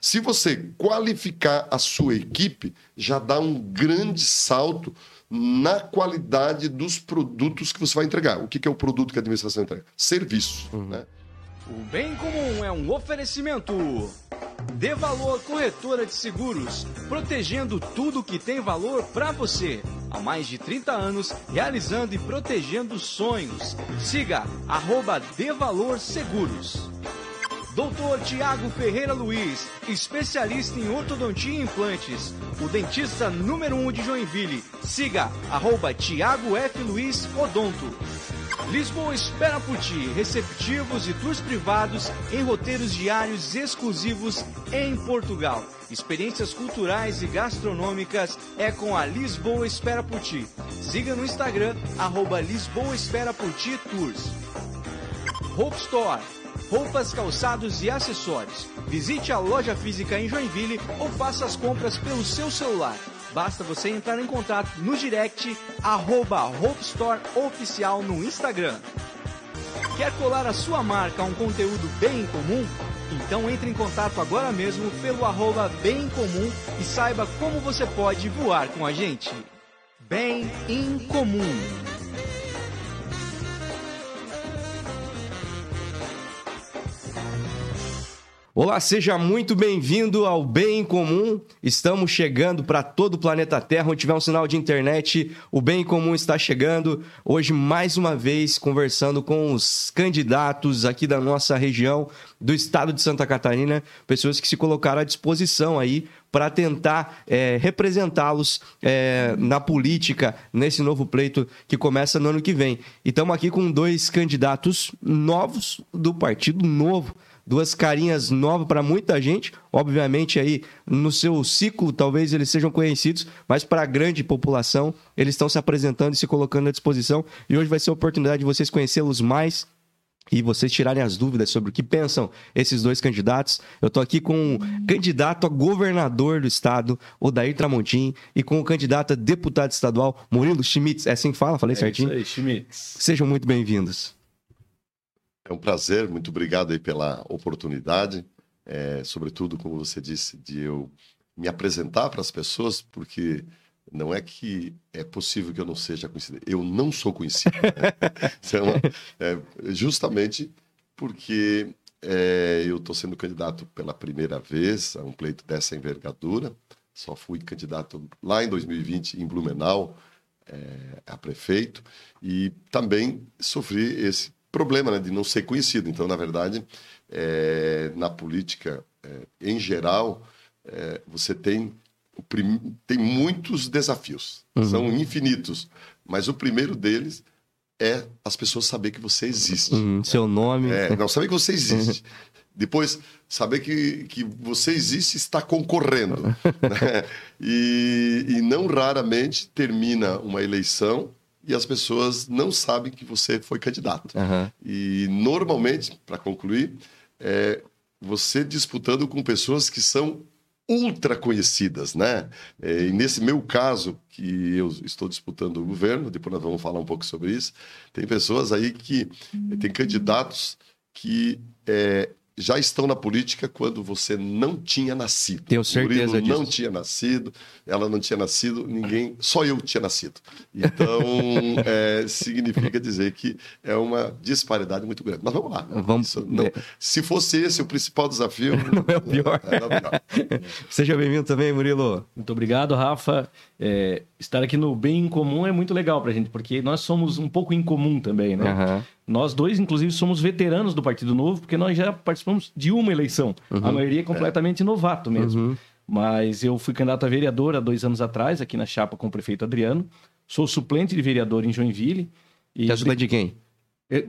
Se você qualificar a sua equipe, já dá um grande salto na qualidade dos produtos que você vai entregar. O que é o produto que a administração entrega? Serviço. Uhum. Né? O bem comum é um oferecimento. Dê valor corretora de seguros, protegendo tudo que tem valor para você. Há mais de 30 anos, realizando e protegendo sonhos. Siga arroba Dê Valor Seguros. Doutor Tiago Ferreira Luiz, especialista em ortodontia e implantes, o dentista número 1 um de Joinville. Siga arroba Tiago F. Luiz Odonto. Lisboa espera por ti, receptivos e tours privados em roteiros diários exclusivos em Portugal. Experiências culturais e gastronômicas é com a Lisboa Espera por Ti. Siga no Instagram, arroba Lisboa Espera por Ti Tours. Hope Store roupas, calçados e acessórios. Visite a loja física em Joinville ou faça as compras pelo seu celular. Basta você entrar em contato no direct arroba Hope Store Oficial no Instagram. Quer colar a sua marca a um conteúdo bem comum? Então entre em contato agora mesmo pelo arroba bem comum e saiba como você pode voar com a gente. Bem em Olá, seja muito bem-vindo ao Bem Comum. Estamos chegando para todo o planeta Terra. Onde tiver um sinal de internet, o Bem Comum está chegando. Hoje, mais uma vez, conversando com os candidatos aqui da nossa região, do estado de Santa Catarina, pessoas que se colocaram à disposição aí para tentar é, representá-los é, na política nesse novo pleito que começa no ano que vem. E estamos aqui com dois candidatos novos do Partido Novo duas carinhas novas para muita gente. Obviamente, aí no seu ciclo, talvez eles sejam conhecidos, mas para a grande população, eles estão se apresentando e se colocando à disposição. E hoje vai ser a oportunidade de vocês conhecê-los mais e vocês tirarem as dúvidas sobre o que pensam esses dois candidatos. Eu estou aqui com o candidato a governador do estado, Odair Tramontim, e com o candidato a deputado estadual, Murilo Schmitz. É assim que fala? Falei é certinho? Isso aí, Schmitz. Sejam muito bem-vindos. É um prazer, muito obrigado aí pela oportunidade, é, sobretudo, como você disse, de eu me apresentar para as pessoas, porque não é que é possível que eu não seja conhecido, eu não sou conhecido. Né? então, é, justamente porque é, eu estou sendo candidato pela primeira vez a um pleito dessa envergadura, só fui candidato lá em 2020 em Blumenau é, a prefeito e também sofri esse problema né, de não ser conhecido. Então, na verdade, é, na política é, em geral, é, você tem, prim... tem muitos desafios, uhum. são infinitos, mas o primeiro deles é as pessoas saber que você existe. Uhum, seu nome. É, não, saber que você existe. Depois, saber que, que você existe está concorrendo. né? e, e não raramente termina uma eleição e as pessoas não sabem que você foi candidato. Uhum. E normalmente, para concluir, é você disputando com pessoas que são ultra conhecidas, né? É, e nesse meu caso, que eu estou disputando o governo, depois nós vamos falar um pouco sobre isso, tem pessoas aí que tem candidatos que é, já estão na política quando você não tinha nascido. Tenho certeza Murilo disso. não tinha nascido, ela não tinha nascido, ninguém, só eu tinha nascido. Então, é, significa dizer que é uma disparidade muito grande. Mas vamos lá. Vamos... Isso, não, é. se fosse esse o principal desafio... não é o pior. É, é o pior. Seja bem-vindo também, Murilo. Muito obrigado, Rafa. É, estar aqui no Bem em Comum é muito legal para a gente, porque nós somos um pouco incomum também, né? Uhum. Nós dois, inclusive, somos veteranos do Partido Novo, porque nós já participamos de uma eleição. Uhum. A maioria é completamente é. novato mesmo. Uhum. Mas eu fui candidato a vereador há dois anos atrás, aqui na chapa com o prefeito Adriano. Sou suplente de vereador em Joinville. E... Você é suplente de quem?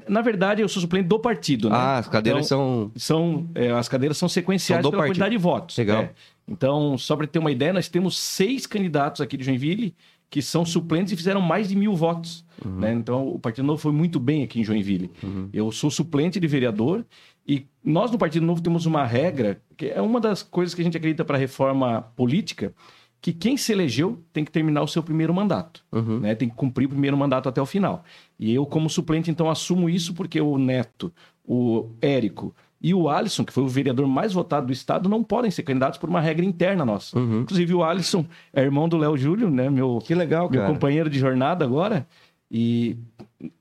Na verdade, eu sou suplente do partido, né? Ah, as cadeiras então, são. são é, as cadeiras são sequenciais são pela partido. quantidade de votos. Legal. É. Então, só para ter uma ideia, nós temos seis candidatos aqui de Joinville que são suplentes e fizeram mais de mil votos. Uhum. Né? Então, o Partido Novo foi muito bem aqui em Joinville. Uhum. Eu sou suplente de vereador e nós no Partido Novo temos uma regra, que é uma das coisas que a gente acredita para a reforma política, que quem se elegeu tem que terminar o seu primeiro mandato. Uhum. Né? Tem que cumprir o primeiro mandato até o final. E eu, como suplente, então, assumo isso porque o Neto, o Érico e o Alisson, que foi o vereador mais votado do estado, não podem ser candidatos por uma regra interna nossa. Uhum. Inclusive, o Alisson é irmão do Léo Júlio, né? Meu, Que legal, meu cara. companheiro de jornada agora. E,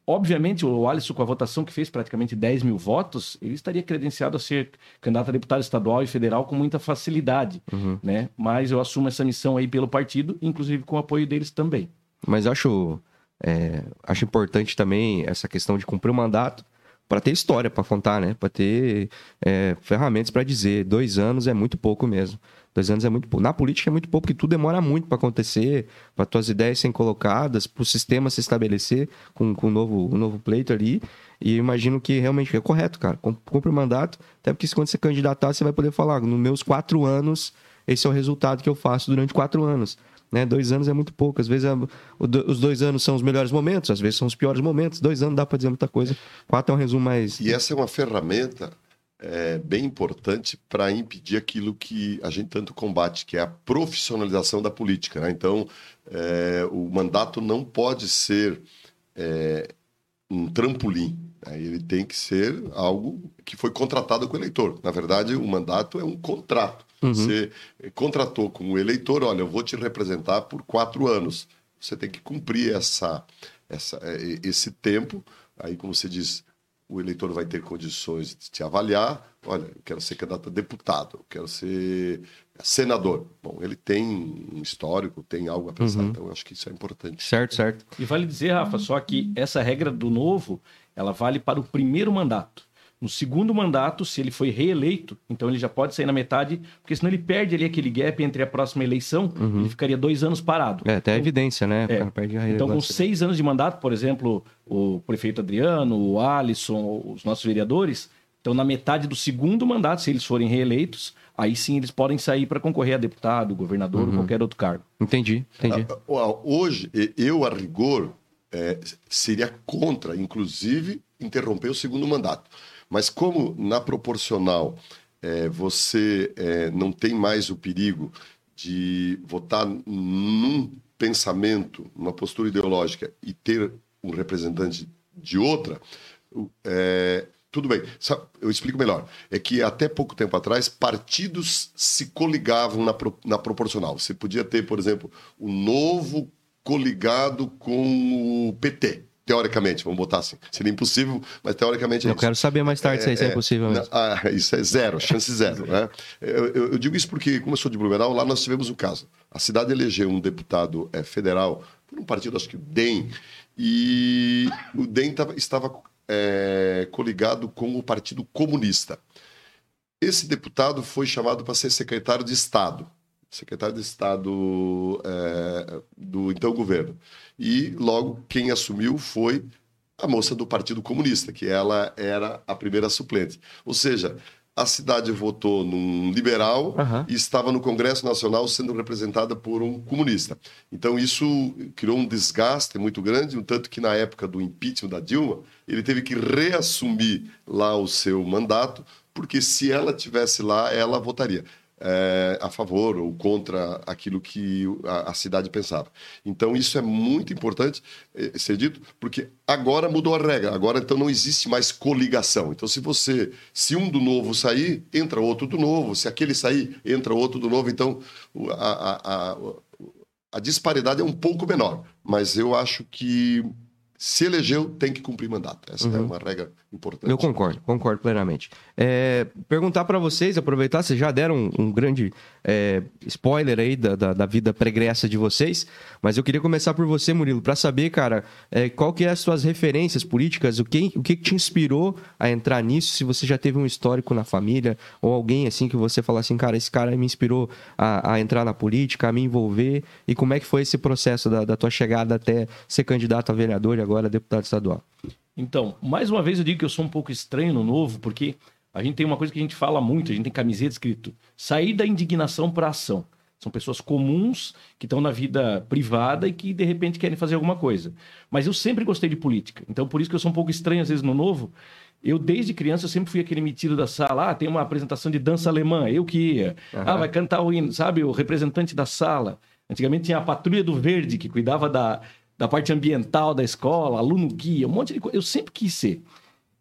obviamente, o Alisson, com a votação que fez praticamente 10 mil votos, ele estaria credenciado a ser candidato a deputado estadual e federal com muita facilidade, Uhum. né? Mas eu assumo essa missão aí pelo partido, inclusive com o apoio deles também. Mas acho, é, acho importante também essa questão de cumprir o mandato para ter história para contar, né? Para ter é, ferramentas para dizer. Dois anos é muito pouco mesmo. Dois anos é muito pouco. Na política é muito pouco, porque tudo demora muito para acontecer, para tuas ideias serem colocadas, para o sistema se estabelecer com, com um, novo, um novo pleito ali. E eu imagino que realmente é correto, cara. Cum- Cumpre o mandato, até porque quando você candidatar, você vai poder falar, nos meus quatro anos, esse é o resultado que eu faço durante quatro anos. Né? Dois anos é muito pouco. Às vezes é- o os dois anos são os melhores momentos, às vezes são os piores momentos. Dois anos dá para dizer muita coisa. Quatro é um resumo mais. E essa é uma ferramenta é, bem importante para impedir aquilo que a gente tanto combate, que é a profissionalização da política. né? Então, é, o mandato não pode ser é, um trampolim. Né? Ele tem que ser algo que foi contratado com o eleitor. Na verdade, o mandato é um contrato. Você contratou com o eleitor, olha, eu vou te representar por quatro anos. Você tem que cumprir essa, essa, eh, esse tempo. Aí, como você diz, o eleitor vai ter condições de te avaliar. Olha, eu quero ser candidato a deputado, eu quero ser senador. Bom, ele tem um histórico, tem algo a pensar. Então, eu acho que isso é importante. Certo, certo. E vale dizer, Rafa, só que essa regra do novo, ela vale para o primeiro mandato. No segundo mandato, se ele foi reeleito, então ele já pode sair na metade, porque senão ele perde ali aquele gap entre a próxima eleição, ele ficaria dois anos parado. É, até a evidência, né? É. Então, com seis anos de mandato, por exemplo, o prefeito Adriano, o Alisson, os nossos vereadores, então na metade do segundo mandato, se eles forem reeleitos, aí sim eles podem sair para concorrer a deputado, governador ou qualquer outro cargo. Entendi, entendi. Ah, ah, Hoje, eu, a rigor, eh, seria contra, inclusive, interromper o segundo mandato. Mas como na proporcional eh, você eh, não tem mais o perigo de votar num pensamento, numa postura ideológica e ter um representante de outra, eh, tudo bem. Eu explico melhor. É que até pouco tempo atrás, partidos se coligavam na, na proporcional. Você podia ter, por exemplo, o novo coligado com o PT, teoricamente, vamos botar assim. Seria impossível, mas teoricamente é Eu isso. quero saber mais tarde se isso é possível mesmo. Ah, isso é zero, chance zero. né? Eu, eu- digo isso porque, como eu sou de Blumenau, lá nós tivemos um caso. A cidade elegeu um deputado eh, federal por um partido, acho que o DEM, e o DEM tava- estava eh, coligado com o Partido Comunista. Esse deputado foi chamado para ser secretário de Estado, secretário de Estado eh, do então governo. E logo quem assumiu foi a moça do Partido Comunista, que ela era a primeira suplente. Ou seja, a cidade votou num liberal Aham. e estava no Congresso Nacional sendo representada por um comunista. Então isso criou um desgaste muito grande, um tanto que na época do impeachment da Dilma, ele teve que reassumir lá o seu mandato, porque se ela tivesse lá, ela votaria eh, a favor ou contra aquilo que a, a cidade pensava. Então isso é muito importante eh, ser dito, porque agora mudou a regra. Agora então não existe mais coligação. Então se você, se um do novo sair, entra outro do novo. Se aquele sair, entra outro do novo. Então a, a, a, a disparidade é um pouco menor, mas eu acho que se elegeu tem que cumprir mandato. Essa é uma regra importante. Eu concordo, concordo plenamente. É, perguntar para vocês, aproveitar, vocês já deram um, um grande é, spoiler aí da, da, da vida pregressa de vocês, mas eu queria começar por você, Murilo, para saber, cara, é, qual que é as suas referências políticas, o que, o que te inspirou a entrar nisso, se você já teve um histórico na família, ou alguém assim que você fala assim, cara, esse cara me inspirou a, a entrar na política, a me envolver, e como é que foi esse processo da, da tua chegada até ser candidato a vereador e agora a deputado estadual? Então, mais uma vez eu digo que eu sou um pouco estranho no novo, porque a gente tem uma coisa que a gente fala muito, a gente tem camiseta escrito: sair da indignação para ação. São pessoas comuns que estão na vida privada e que de repente querem fazer alguma coisa. Mas eu sempre gostei de política. Então, por isso que eu sou um pouco estranho às vezes no novo. Eu, desde criança, eu sempre fui aquele metido da sala. Ah, tem uma apresentação de dança alemã, eu que ia. Ah, vai cantar o hino, sabe? O representante da sala. Antigamente tinha a Patrulha do Verde, que cuidava da, da parte ambiental da escola, aluno guia, um monte de coisa. Eu sempre quis ser.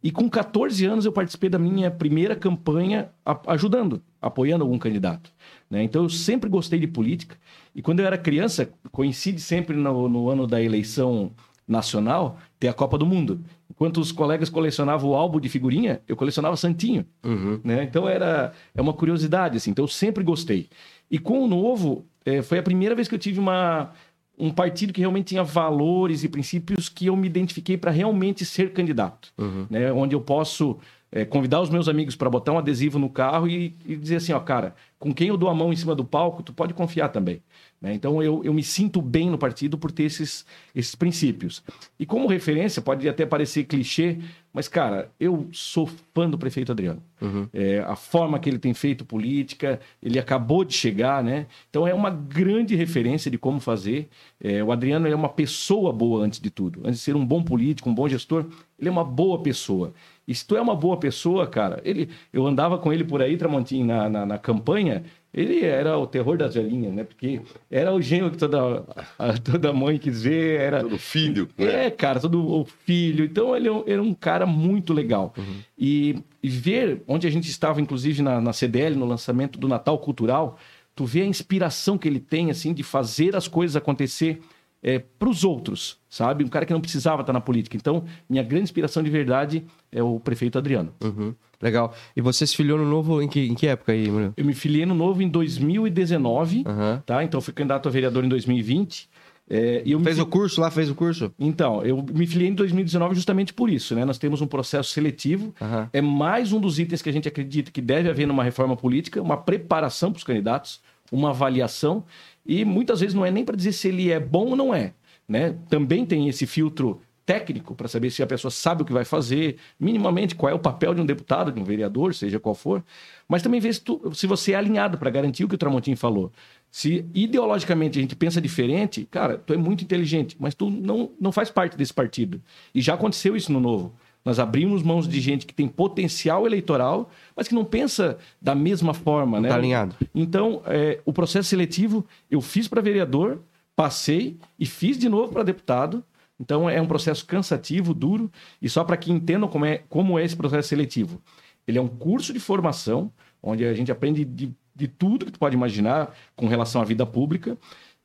E com 14 anos eu participei da minha primeira campanha ajudando, apoiando algum candidato. Né? Então eu sempre gostei de política. E quando eu era criança, coincide sempre no, no ano da eleição nacional, ter a Copa do Mundo. Enquanto os colegas colecionavam o álbum de figurinha, eu colecionava Santinho. Uhum. Né? Então era é uma curiosidade, assim. Então eu sempre gostei. E com o novo, é, foi a primeira vez que eu tive uma, um partido que realmente tinha valores e princípios que eu me identifiquei para realmente ser candidato. Uhum. Né? Onde eu posso é, convidar os meus amigos para botar um adesivo no carro e, e, dizer assim, ó, cara, com quem eu dou a mão em cima do palco, tu pode confiar também. Né? Então eu, eu me sinto bem no partido por ter esses, esses princípios. E como referência, pode até parecer clichê, mas, cara, eu sou fã do prefeito Adriano. Uhum. É, a forma que ele tem feito política, ele acabou de chegar, né? Então é uma grande referência de como fazer. É, o Adriano é uma pessoa boa antes de tudo. Antes de ser um bom político, um bom gestor, ele é uma boa pessoa. E se tu é uma boa pessoa, cara, ele, eu andava com ele por aí, Tramontim, na, na, na campanha, ele era o terror das velhinhas, né? Porque era o gênio que toda, a, toda mãe quis ver. Era... Todo filho. Né? É, cara, todo o filho. Então ele é era um cara muito legal. Uhum. E, e, ver onde a gente estava, inclusive na, na CDL, no lançamento do Natal Cultural, tu vê a inspiração que ele tem, assim, de fazer as coisas acontecer é, para os outros, sabe? Um cara que não precisava estar na política. Então, minha grande inspiração de verdade é o prefeito Adriano. Uhum. Legal. E você se filiou no Novo em que, em que época aí, Murilo? Eu me filiei no Novo em 2019, uhum. tá? Então, fui candidato a vereador em 2020. É, e eu fez o curso lá? Fez o curso? Então, eu me filiei em 2019 justamente por isso, né? Nós temos um processo seletivo. Uhum. É mais um dos itens que a gente acredita que deve haver numa reforma política, uma preparação para os candidatos, uma avaliação. E muitas vezes não é nem para dizer se ele é bom ou não é. Né? Também tem esse filtro técnico para saber se a pessoa sabe o que vai fazer, minimamente qual é o papel de um deputado, de um vereador, seja qual for, mas também ver se, tu, se você é alinhado para garantir o que o Tramontim falou. Se ideologicamente a gente pensa diferente, cara, tu é muito inteligente, mas tu não, não faz parte desse partido. E já aconteceu isso no Novo. Nós abrimos mãos de gente que tem potencial eleitoral, mas que não pensa da mesma forma, né? Tá alinhado. Então, é, o processo seletivo eu fiz para vereador, passei e fiz de novo para deputado. Então, é um processo cansativo, duro, e só para que entendam como é, como é esse processo seletivo. Ele é um curso de formação, onde a gente aprende de, de tudo que tu pode imaginar com relação à vida pública.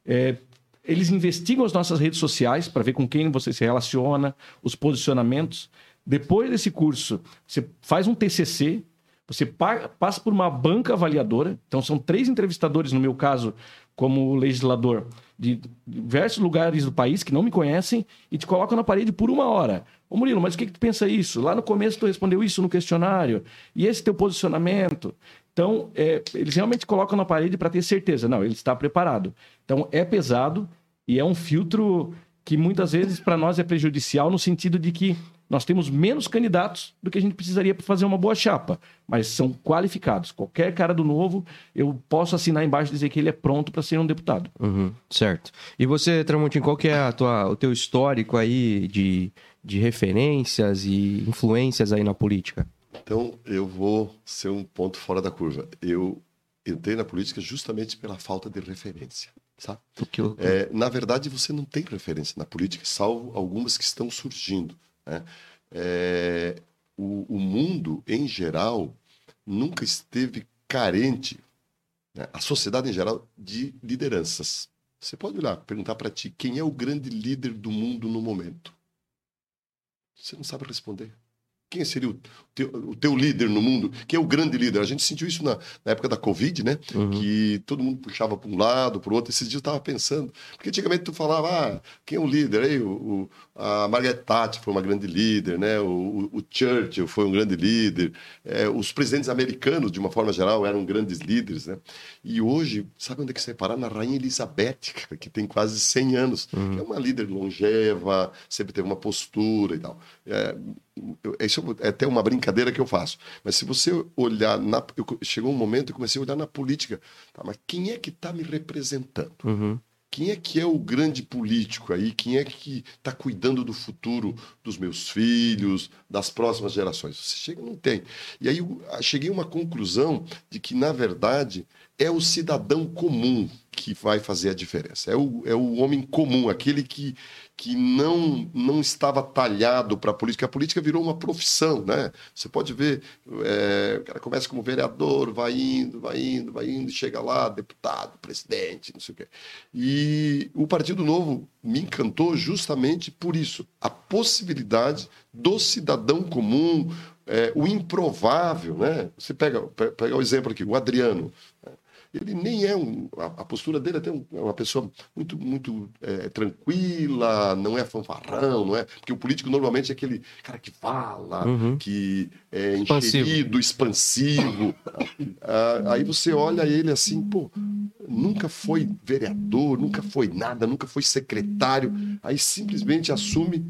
É, eles investigam as nossas redes sociais para ver com quem você se relaciona, os posicionamentos. Depois desse curso, você faz um TCC, você passa por uma banca avaliadora. Então, são três entrevistadores, no meu caso, como legislador, de diversos lugares do país que não me conhecem e te colocam na parede por uma hora. Ô Murilo, mas o que, que tu pensa isso? Lá no começo tu respondeu isso no questionário. E esse teu posicionamento? Então, é, eles realmente colocam na parede para ter certeza. Não, ele está preparado. Então, é pesado e é um filtro que muitas vezes para nós é prejudicial no sentido de que nós temos menos candidatos do que a gente precisaria para fazer uma boa chapa, mas são qualificados. Qualquer cara do novo, eu posso assinar embaixo e dizer que ele é pronto para ser um deputado. Uhum, certo. E você, Tramontinho, qual que é a tua, o teu histórico aí de, de referências e influências aí na política? Então, eu vou ser um ponto fora da curva. Eu entrei na política justamente pela falta de referência. Sabe? Eu... É, na verdade, você não tem referência na política, salvo algumas que estão surgindo. Né? É, o, o, mundo, em geral, nunca esteve carente, né? a sociedade em geral, de lideranças. Você pode olhar, perguntar para ti quem é o grande líder do mundo no momento. Você não sabe responder. Quem seria o teu, o teu líder no mundo? Quem é o grande líder? A gente sentiu isso na, na época da Covid, né? Uhum. Que todo mundo puxava para um lado, para o outro. Esses dias eu estava pensando. Porque antigamente tu falava, ah, quem é o líder? Aí, o, o a Margaret Thatcher foi uma grande líder, né? O, o, Churchill foi um grande líder. É, os presidentes americanos, de uma forma geral, eram grandes líderes, né? E hoje, sabe onde é que você vai parar? Na Rainha Elizabeth, que tem quase 100 anos. Uhum. É uma líder longeva, sempre teve uma postura e tal. É, isso é até uma brincadeira que eu faço. Mas se você olhar, na, eu, chegou um momento que eu comecei a olhar na política. Tá, mas quem é que está me representando? Uhum. Quem é que é o grande político aí? Quem é que está cuidando do futuro dos meus filhos, das próximas gerações? Você chega não tem. E aí eu cheguei a uma conclusão de que, na verdade, é o cidadão comum que vai fazer a diferença. É o, é o homem comum, aquele que, que não, não estava talhado para a política. A política virou uma profissão, né? Você pode ver, é, o cara começa como vereador, vai indo, vai indo, vai indo, chega lá, deputado, presidente, não sei o quê. E o Partido Novo me encantou justamente por isso, a possibilidade do cidadão comum, é, o improvável, né? Você pega, pega o exemplo aqui, o Adriano. Ele nem é um. A, a postura dele é até um, é uma pessoa muito, muito é, tranquila, não é fanfarrão, não é. Porque o político normalmente é aquele cara que fala, uhum. que é enxerido, expansivo. ah, aí você olha ele assim, pô, nunca foi vereador, nunca foi nada, nunca foi secretário. Aí simplesmente assume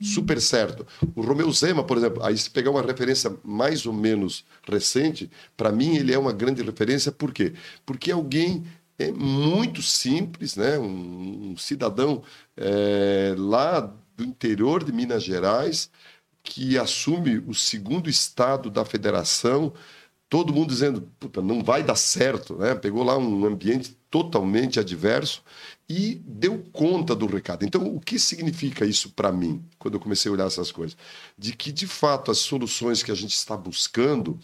super certo. O Romeu Zema, por exemplo, aí se pegar uma referência mais ou menos recente, para mim ele é uma grande referência, por quê? Porque alguém é muito simples, né? um, um cidadão é, lá do interior de Minas Gerais, que assume o segundo estado da federação, todo mundo dizendo, puta, não vai dar certo, né? Pegou lá um ambiente totalmente adverso e deu conta do recado. Então, o que significa isso para mim, quando eu comecei a olhar essas coisas? De que, de fato, as soluções que a gente está buscando,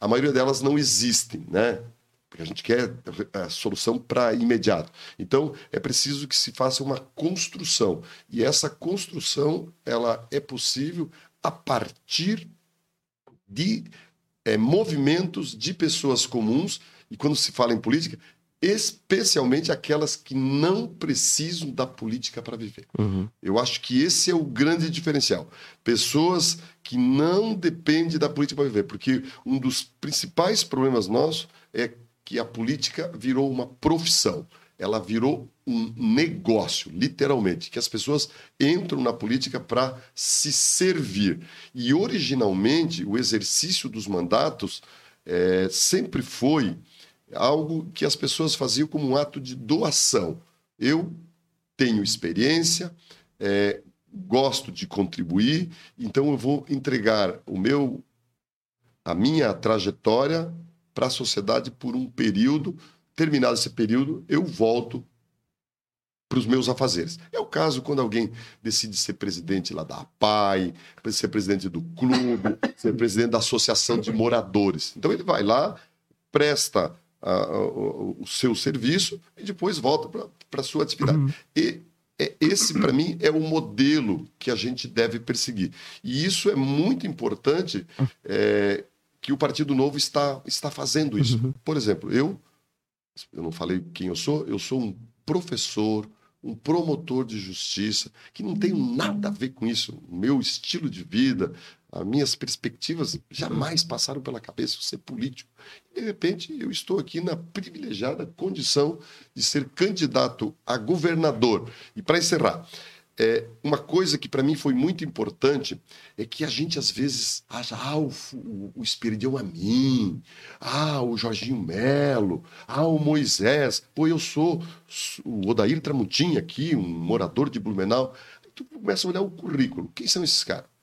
a maioria delas não existem, né? Porque a gente quer a solução para imediato. Então, é preciso que se faça uma construção. E essa construção, ela é possível a partir de é, movimentos de pessoas comuns. E quando se fala em política, especialmente aquelas que não precisam da política para viver. Uhum. Eu acho que esse é o grande diferencial. Pessoas que não dependem da política para viver, porque um dos principais problemas nossos é que a política virou uma profissão. Ela virou um negócio, literalmente, que as pessoas entram na política para se servir. E originalmente o exercício dos mandatos é, sempre foi algo que as pessoas faziam como um ato de doação. Eu tenho experiência, é, gosto de contribuir, então eu vou entregar o meu, a minha trajetória para a sociedade por um período. Terminado esse período, eu volto para os meus afazeres. É o caso quando alguém decide ser presidente lá da APAI, ser presidente do clube, ser presidente da associação de moradores. Então ele vai lá, presta a, o, o, seu serviço e depois volta para a sua atividade. Uhum. E é, esse, para mim, é o modelo que a gente deve perseguir. E isso é muito importante é, que o Partido Novo está, está fazendo isso. Uhum. Por exemplo, eu, eu não falei quem eu sou, eu sou um professor, um promotor de justiça, que não tem nada a ver com isso. O meu estilo de vida, as minhas perspectivas jamais passaram pela cabeça ser político. De repente, eu estou aqui na privilegiada condição de ser candidato a governador. E para encerrar, é, uma coisa que para mim foi muito importante é que a gente às vezes acha, ah, o, o, o Esperidião a mim, ah, o Jorginho Melo, ah, o Moisés, pô, eu sou o Odair Tramontim aqui, um morador de Blumenau. Aí tu começa a olhar o currículo. Quem são esses caras?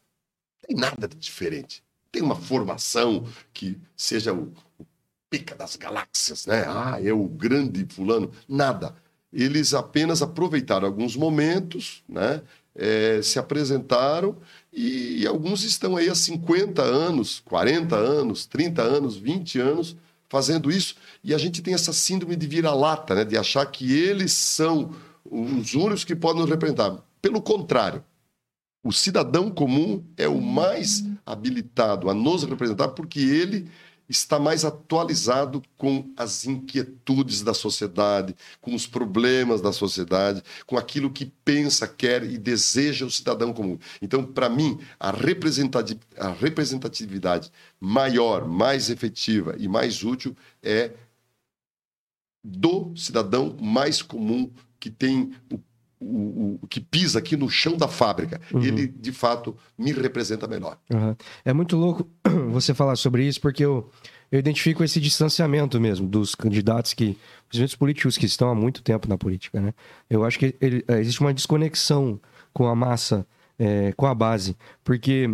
Tem nada de diferente. Tem uma formação que seja o, o pica das galáxias, né? Ah, é o grande fulano. Nada eles apenas aproveitaram alguns momentos, né? É, se apresentaram e, e, alguns estão aí há 50 anos, 40 anos, 30 anos, 20 anos fazendo isso. E a gente tem essa síndrome de vira-lata, né? de achar que eles são os únicos que podem nos representar. Pelo contrário, o cidadão comum é o mais habilitado a nos representar porque ele está mais atualizado com as inquietudes da sociedade, com os problemas da sociedade, com aquilo que pensa, quer e deseja o cidadão comum. Então, para mim, a representatividade maior, mais efetiva e mais útil é do cidadão mais comum que tem o o, o, que pisa aqui no chão da fábrica. Uhum. Ele, de fato, me representa melhor. Uhum. É muito louco você falar sobre isso, porque eu, eu identifico esse distanciamento mesmo dos candidatos que, os políticos que estão há muito tempo na política, né? Eu acho que ele, é, existe uma desconexão com a massa, é, com a base, porque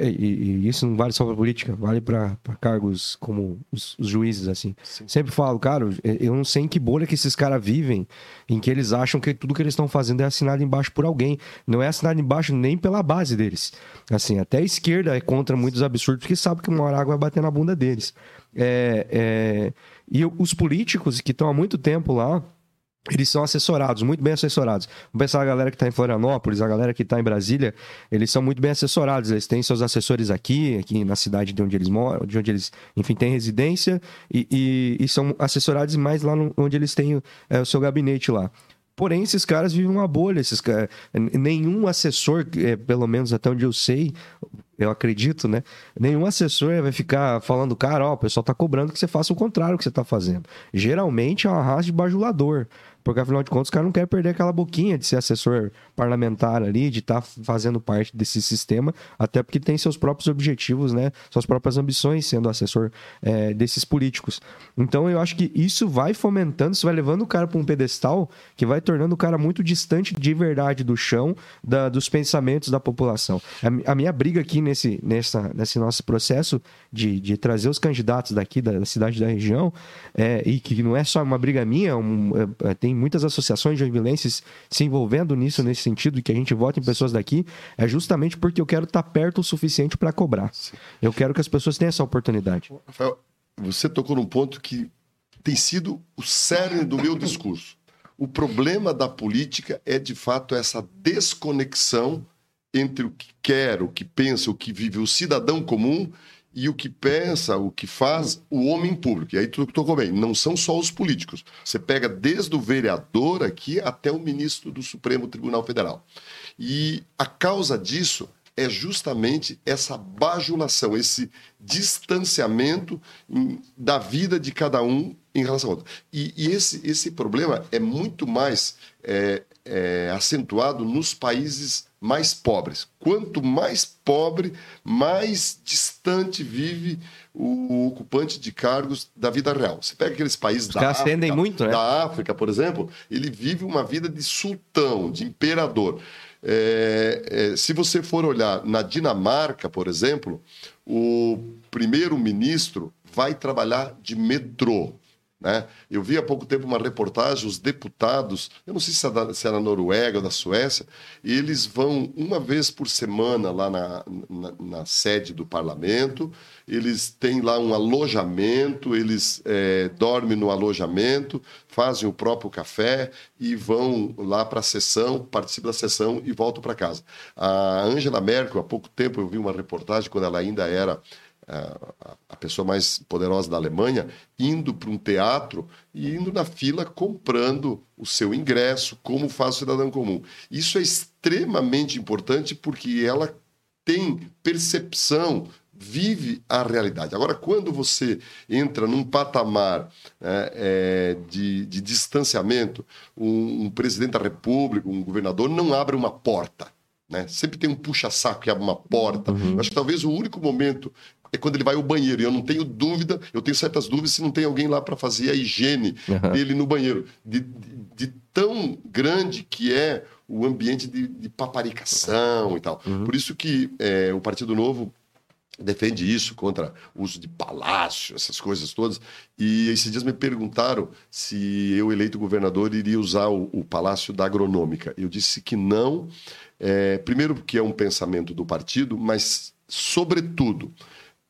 e, e, isso não vale só para política, vale para cargos como os, os juízes, assim. Sim. Sempre falo, cara, eu não sei em que bolha que esses caras vivem, em que eles acham que tudo que eles estão fazendo é assinado embaixo por alguém. Não é assinado embaixo nem pela base deles. Assim, até a esquerda é contra muitos absurdos, porque sabe que uma hora a água vai bater na bunda deles. É, é... E os políticos que estão há muito tempo lá, eles são assessorados, muito bem assessorados. Vamos pensar a galera que está em Florianópolis, a galera que está em Brasília, eles são muito bem assessorados. Eles têm seus assessores aqui, aqui na cidade de onde eles moram, de onde eles, enfim, têm residência, e, e, e são assessorados mais lá no, onde eles têm é, o seu gabinete lá. Porém, esses caras vivem uma bolha. Esses caras, nenhum assessor, é, pelo menos até onde eu sei, eu acredito, né? Nenhum assessor vai ficar falando, cara, ó, o pessoal tá cobrando que você faça o contrário do que você tá fazendo. Geralmente é uma raça de bajulador. Porque, afinal de contas, o cara não quer perder aquela boquinha de ser assessor parlamentar ali, de estar tá fazendo parte desse sistema, até porque tem seus próprios objetivos, né? Suas próprias ambições sendo assessor é, desses políticos. Então, eu acho que isso vai fomentando, isso vai levando o cara para um pedestal que vai tornando o cara muito distante de verdade do chão, da, dos pensamentos da população. A, a, minha briga aqui nesse, nessa, nesse nosso processo de, de trazer os candidatos daqui, da, da cidade da região, é, e que não é só uma briga minha, é um, é, tem muitas associações joinvilenses se envolvendo nisso, nesse sentido, que a gente vote em pessoas daqui, é justamente porque eu quero estar perto o suficiente para cobrar. Sim. Eu quero que as pessoas tenham essa oportunidade. Rafael, você tocou num ponto que tem sido o cerne do meu discurso. O problema da política é, de fato, essa desconexão entre o que quer, o que pensa, o que vive o cidadão comum e o que pensa, o que faz o homem público. E aí tu tocou bem, não são só os políticos. Você pega desde o vereador aqui até o ministro do Supremo Tribunal Federal. E a causa disso é justamente essa bajulação, esse distanciamento da vida de cada um em relação ao outro. E, e esse, esse problema é muito mais é, é, acentuado nos países mais pobres. Quanto mais pobre, mais distante vive o ocupante de cargos da vida real. Você pega aqueles países da África, muito, né? da África, por exemplo, ele vive uma vida de sultão, de imperador. É, é, se você for olhar na Dinamarca, por exemplo, o primeiro-ministro vai trabalhar de metrô. Né? Eu vi há pouco tempo uma reportagem, os deputados, eu não sei se é, da, se é na Noruega ou da Suécia, eles vão uma vez por semana lá na, na, na sede do parlamento, eles têm lá um alojamento, eles é, dormem no alojamento, fazem o próprio café e vão lá para a sessão, participam da sessão e voltam para casa. A Angela Merkel, há pouco tempo eu vi uma reportagem, quando ela ainda era a pessoa mais poderosa da Alemanha, indo para um teatro e indo na fila comprando o seu ingresso, como faz o cidadão comum. Isso é extremamente importante porque ela tem percepção, vive a realidade. Agora, quando você entra num patamar é, é, de, de, distanciamento, um, um presidente da República, um governador, não abre uma porta. Né? Sempre tem um puxa-saco que abre uma porta. Uhum. Acho que talvez o único momento é quando ele vai ao banheiro. E eu não tenho dúvida, eu tenho certas dúvidas se não tem alguém lá para fazer a higiene uhum. dele no banheiro. De, de, de, tão grande que é o ambiente de, de paparicação e tal. Uhum. Por isso que é, o Partido Novo defende isso contra o uso de palácio, essas coisas todas. E esses dias me perguntaram se eu, eleito governador, iria usar o, o Palácio da Agronômica. Eu disse que não. É, primeiro, porque é um pensamento do partido, mas, sobretudo,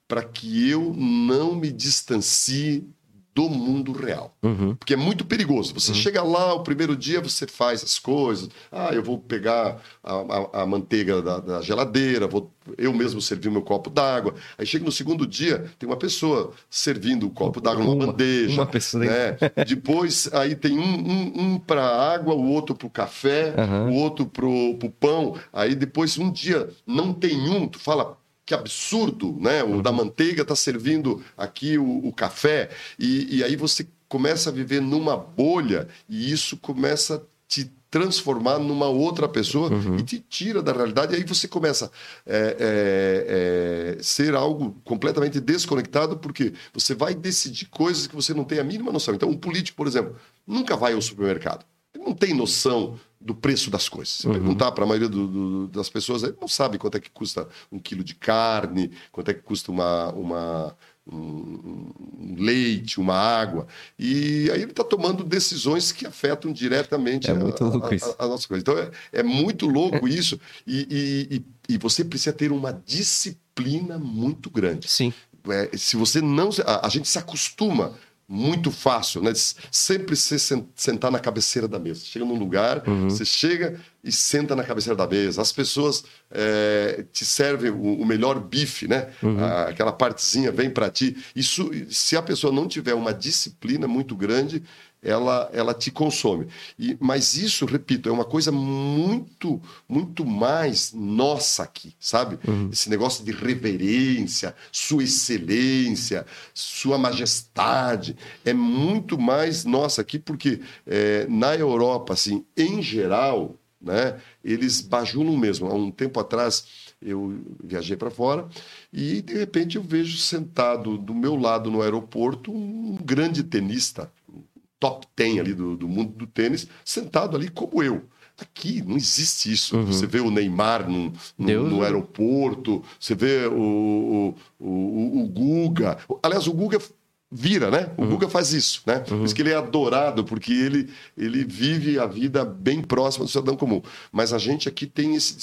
para que eu não me distancie do mundo real. Uhum. Porque é muito perigoso. Você uhum. chega lá, o primeiro dia você faz as coisas. Ah, eu vou pegar a, a, a manteiga da, da, geladeira, vou eu mesmo servir o meu copo d'água. Aí chega no segundo dia, tem uma pessoa servindo o copo d'água numa bandeja. Uma pessoa. Né? Depois, aí tem um, um, um para água, o outro para o café, uhum. o outro para o pão. Aí depois, um dia, não tem um, tu fala, que absurdo, né? O da manteiga está servindo aqui o, o café. E, e, aí você começa a viver numa bolha e isso começa a te transformar numa outra pessoa uhum. e te tira da realidade. E aí você começa a é, é, é, ser algo completamente desconectado porque você vai decidir coisas que você não tem a mínima noção. Então, um político, por exemplo, nunca vai ao supermercado ele não tem noção do preço das coisas. Se Uhum. perguntar para a maioria do- do- das pessoas, ele não sabe quanto é que custa um quilo de carne, quanto é que custa uma, uma, um, um leite, uma água. E aí ele está tomando decisões que afetam diretamente É a, a- isso. a- nossa coisa. Então é, é muito louco isso e, e, e- e você precisa ter uma disciplina muito grande. Sim. É, se você não. A, a gente se acostuma muito fácil, né? Sempre se sen- sentar na cabeceira da mesa. Chega num lugar, você chega e senta na cabeceira da mesa. As pessoas é, te servem o, o melhor bife, né? A- aquela partezinha vem para ti. Isso, se a pessoa não tiver uma disciplina muito grande, ela, ela te consome. E, mas isso, repito, é uma coisa muito, muito mais nossa aqui, sabe? Esse negócio de reverência, sua excelência, sua majestade, é muito mais nossa aqui, porque é, na Europa, assim, em geral, né, eles bajulam mesmo. Há um tempo atrás eu viajei para fora e de repente eu vejo sentado do meu lado no aeroporto um grande tenista, top 10 ali do, do mundo do tênis, sentado ali como eu. Aqui não existe isso. Você vê o Neymar no, no, no aeroporto, você vê o, o, o, o Guga. Aliás, o Guga vira, né? O Guga faz isso, né? Por isso que ele é adorado, porque ele, ele vive a vida bem próxima do cidadão comum. Mas a gente aqui tem esse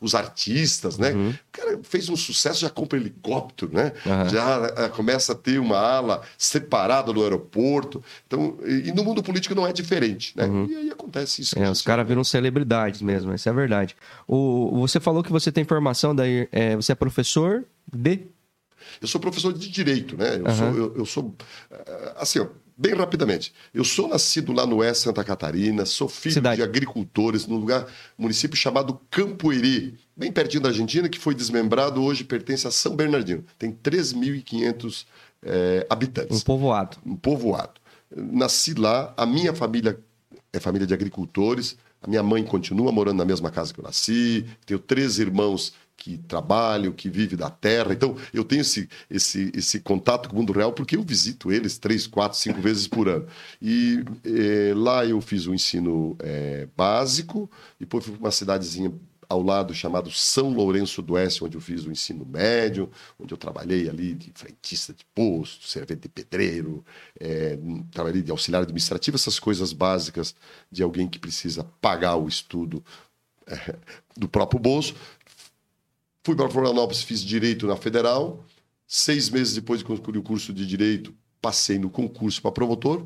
os artistas, né? O cara fez um sucesso, já compra helicóptero, né? Aham. Já eh, começa a ter uma ala separada do aeroporto. Então, e, no mundo político não é diferente, né? E aí acontece isso. É, os caras viram celebridades mesmo, isso é verdade. O, você falou que você tem formação, daí, é, você é professor de. Eu sou professor de direito, né? Eu Aham. sou, eu, eu sou eh, assim, ó, bem rapidamente. Eu sou nascido lá no Oeste Santa Catarina, sou filho Cidade. de agricultores num lugar, município chamado Campoerê, bem pertinho da Argentina, que foi desmembrado, hoje pertence a São Bernardino. Tem 3.500 eh, Um habitantes povoado. um povoado. Nasci lá, a minha família é família de agricultores, a minha mãe continua morando na mesma casa que eu nasci, tenho três irmãos que trabalham, que vivem da terra, então eu tenho esse, esse, esse contato com o mundo real porque eu visito eles três, quatro, cinco vezes por ano. E eh, lá eu fiz o ensino eh, básico, depois fui para uma cidadezinha ao lado chamado São Lourenço do Oeste, onde eu fiz o ensino médio, onde eu trabalhei ali de frentista de posto, servente de pedreiro, eh, trabalhei de auxiliar administrativo, essas coisas básicas de alguém que precisa pagar o estudo do próprio bolso. Fui para Florianópolis, fiz direito na Federal. Seis meses depois de concluir o curso de direito, passei no concurso para promotor.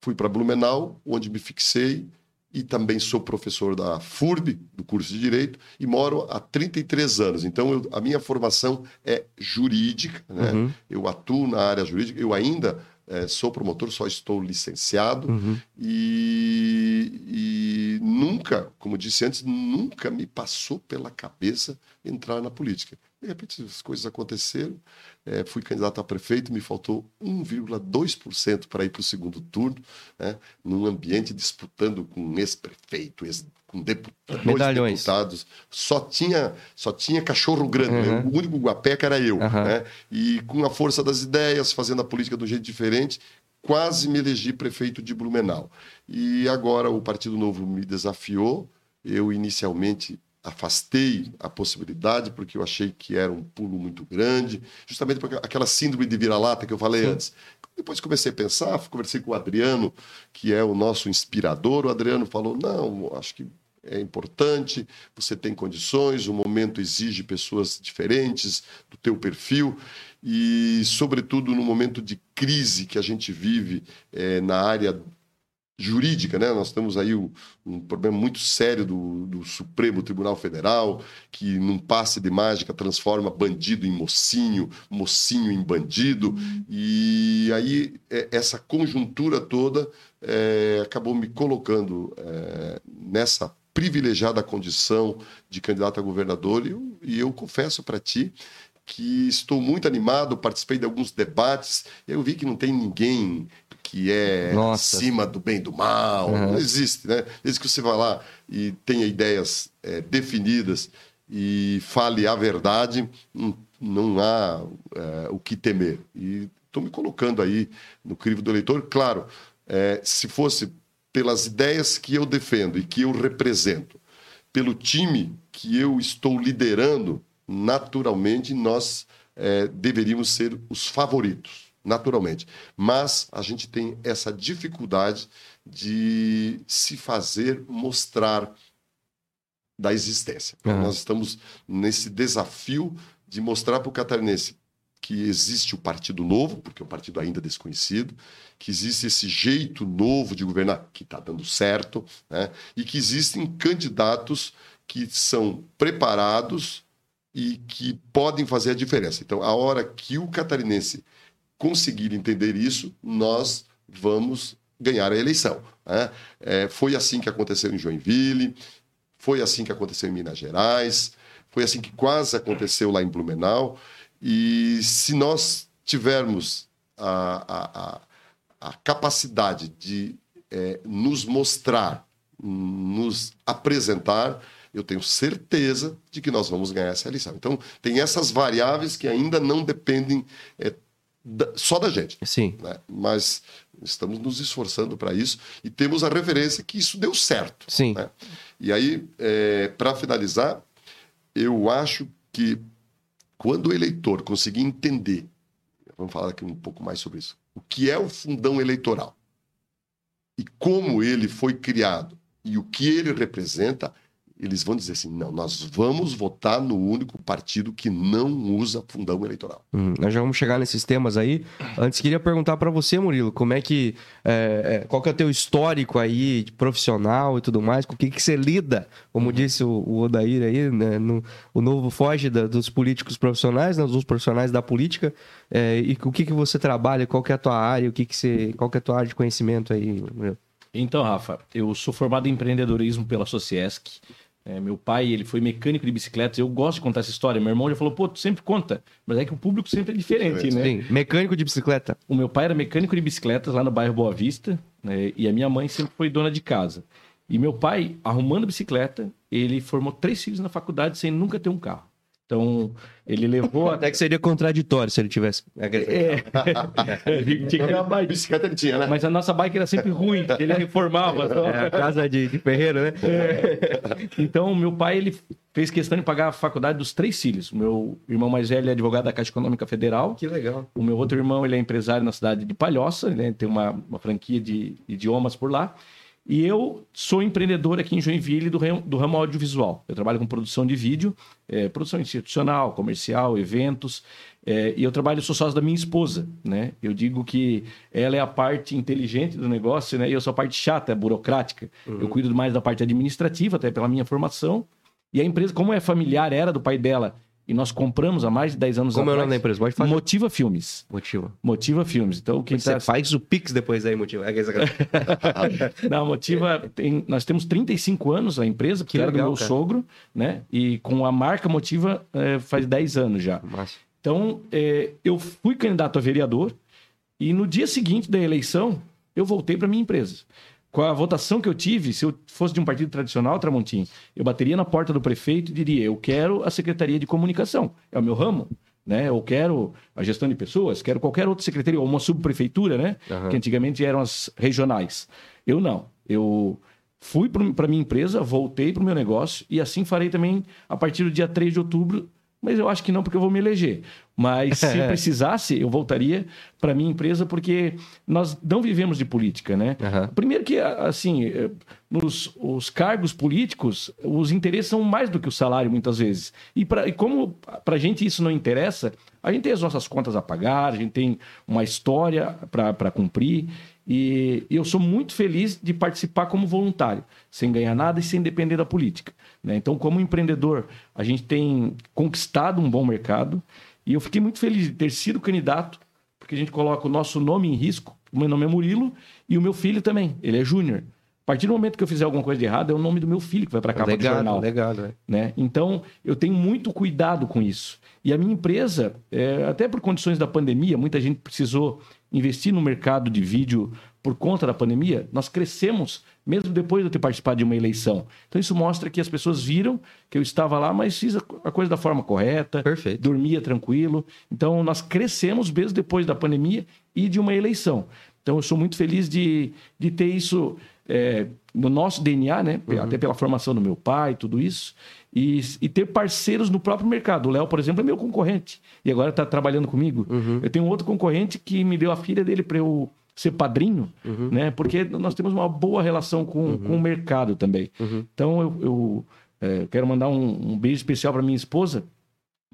Fui para Blumenau, onde me fixei e também sou professor da FURB, do curso de Direito, e moro há 33 anos. Então, eu- a minha formação é jurídica, né? Uhum. eu atuo na área jurídica, eu ainda eh, sou promotor, só estou licenciado, Uhum. e, e nunca, como disse antes, nunca me passou pela cabeça entrar na política. De repente, as coisas aconteceram, eh, fui candidato a prefeito, me faltou 1,2% para ir para o segundo turno, né, num ambiente disputando com ex-prefeito, ex com deputados, Medalhões. deputados. Só tinha, só tinha cachorro grande. Uhum. né? O único guapeca era eu. Uhum. né? E com a força das ideias, fazendo a política de um jeito diferente, quase me elegi prefeito de Blumenau. E agora o Partido Novo me desafiou. Eu inicialmente afastei a possibilidade porque eu achei que era um pulo muito grande, justamente porque aquela síndrome de vira-lata que eu falei antes. Depois comecei a pensar, conversei com o Adriano, que é o nosso inspirador. O Adriano falou: "Não, acho que é importante, você tem condições, o momento exige pessoas diferentes do teu perfil e, sobretudo, no momento de crise que a gente vive eh, na área jurídica, né? Nós temos aí um, um problema muito sério do, do Supremo Tribunal Federal, que num passe de mágica transforma bandido em mocinho, mocinho em bandido, e aí é, essa conjuntura toda é, acabou me colocando é, nessa privilegiada condição de candidato a governador, e eu, e eu confesso para ti que estou muito animado, participei de alguns debates, eu vi que não tem ninguém que é Nossa. acima do bem e do mal, Uhum. não existe, né? Desde que você vá lá e tenha ideias é, definidas e fale a verdade, não, há é, o que temer. E estou me colocando aí no crivo do eleitor. Claro, é, se fosse pelas ideias que eu defendo e que eu represento, pelo time que eu estou liderando, naturalmente nós é, deveríamos ser os favoritos, naturalmente. Mas a gente tem essa dificuldade de se fazer mostrar da existência. Uhum. Nós estamos nesse desafio de mostrar para o catarinense que existe o Partido Novo, porque é um partido ainda desconhecido, que existe esse jeito novo de governar, que está dando certo, né? e que existem candidatos que são preparados e que podem fazer a diferença. Então, a hora que o catarinense conseguir entender isso, nós vamos ganhar a eleição. Né? É, foi assim que aconteceu em Joinville, foi assim que aconteceu em Minas Gerais, foi assim que quase aconteceu lá em Blumenau. E se nós tivermos a, a, a capacidade de é, nos mostrar, nos apresentar, eu tenho certeza de que nós vamos ganhar essa eleição. Então, tem essas variáveis que ainda não dependem é, da, só da gente. Sim. Né? Mas estamos nos esforçando para isso e temos a referência que isso deu certo. Sim. Né? E aí, é, para finalizar, eu acho que quando o eleitor conseguir entender, vamos falar aqui um pouco mais sobre isso, o que é o fundão eleitoral e como ele foi criado e o que ele representa, eles vão dizer assim: não, nós vamos votar no único partido que não usa fundão eleitoral. Hum, nós já vamos chegar nesses temas aí. Antes, queria perguntar para você, Murilo, como é que. É, qual que é o teu histórico aí, profissional e tudo mais? Com o que, que você lida? Como uhum. disse o, o Odair aí, né, no, o novo foge da, dos políticos profissionais, né, dos profissionais da política. É, e o que, que você trabalha? Qual que é a tua área? O que que você, qual que é a tua área de conhecimento aí, Murilo? Então, Rafa, eu sou formado em empreendedorismo pela Sociesc. É, meu pai, ele foi mecânico de bicicletas. Eu gosto de contar essa história. Meu irmão já falou, pô, tu sempre conta. Mas é que o público sempre é diferente, né? Sim, mecânico de bicicleta. O meu pai era mecânico de bicicletas lá no bairro Boa Vista. Né? E a minha mãe sempre foi dona de casa. E meu pai, arrumando bicicleta, ele formou três filhos na faculdade sem nunca ter um carro. Então, ele levou. Até que seria contraditório se ele tivesse. É. tinha que uma bicicleta ele tinha, né? Mas a nossa bike era sempre ruim, ele reformava. É, a casa de, de ferreiro, né? É. Então, meu pai, ele fez questão de pagar a faculdade dos três filhos. O meu irmão mais velho é advogado da Caixa Econômica Federal. Que legal. O meu outro irmão, ele é empresário na cidade de Palhoça, ele tem uma, uma franquia de idiomas por lá. E eu sou empreendedor aqui em Joinville do, ramo, do ramo audiovisual. Eu trabalho com produção de vídeo, é, produção institucional, comercial, eventos. É, e eu trabalho, sou sócio da minha esposa, né? Eu digo que ela é a parte inteligente do negócio, né? E eu sou a parte chata, burocrática. Uhum. Eu cuido mais da parte administrativa, até pela minha formação. E a empresa, como é familiar, era do pai dela e nós compramos há mais de 10 anos Como atrás. Como é o nome da empresa? Pode fazer. Motiva Filmes. Motiva. Motiva Filmes. Então, quem Você tá... faz o Pix depois aí, Motiva. É Não, Motiva, tem... nós temos 35 anos a empresa, porque que era do meu cara. sogro, né? E com a marca Motiva é, faz 10 anos já. Massa. Então, é, eu fui candidato a vereador e no dia seguinte da eleição, eu voltei para minha empresa com a votação que eu tive, se eu fosse de um partido tradicional, Tramontim, eu bateria na porta do prefeito e diria: eu quero a Secretaria de Comunicação, é o meu ramo. Né? Eu quero a gestão de pessoas, quero qualquer outra secretaria, ou uma subprefeitura, né? Uhum. Que antigamente eram as regionais. Eu não. Eu fui para minha empresa, voltei para o meu negócio e assim farei também a partir do dia 3 de outubro mas eu acho que não, porque eu vou me eleger. Mas se precisasse, eu voltaria para minha empresa, porque nós não vivemos de política, né? Uhum. Primeiro que, assim, eh, nos os cargos políticos, os interesses são mais do que o salário, muitas vezes. E, pra, e como para a gente isso não interessa, a gente tem as nossas contas a pagar, a gente tem uma história para cumprir. E eu sou muito feliz de participar como voluntário, sem ganhar nada e sem depender da política. Né? Então, como empreendedor, a gente tem conquistado um bom mercado e eu fiquei muito feliz de ter sido candidato, porque a gente coloca o nosso nome em risco. O meu nome é Murilo e o meu filho também, ele é Júnior. A partir do momento que eu fizer alguma coisa de errado, é o nome do meu filho que vai para cá legal, do jornal. Legal, né? Então, eu tenho muito cuidado com isso. E a minha empresa, é, até por condições da pandemia, muita gente precisou investir no mercado de vídeo por conta da pandemia, nós crescemos mesmo depois de eu ter participado de uma eleição. Então isso mostra que as pessoas viram que eu estava lá, mas fiz a coisa da forma correta, Perfeito. dormia tranquilo. Então nós crescemos mesmo depois da pandemia e de uma eleição. Então eu sou muito feliz de, de ter isso é, no nosso DNA, né? Uhum. Até pela formação do meu pai, tudo isso. E, e ter parceiros no próprio mercado. O Léo, por exemplo, é meu concorrente. E agora está trabalhando comigo. Uhum. Eu tenho um outro concorrente que me deu a filha dele para eu ser padrinho, Uhum. né? Porque nós temos uma boa relação com, com o mercado também. Uhum. Então eu, eu, é, quero mandar um, um beijo especial para minha esposa,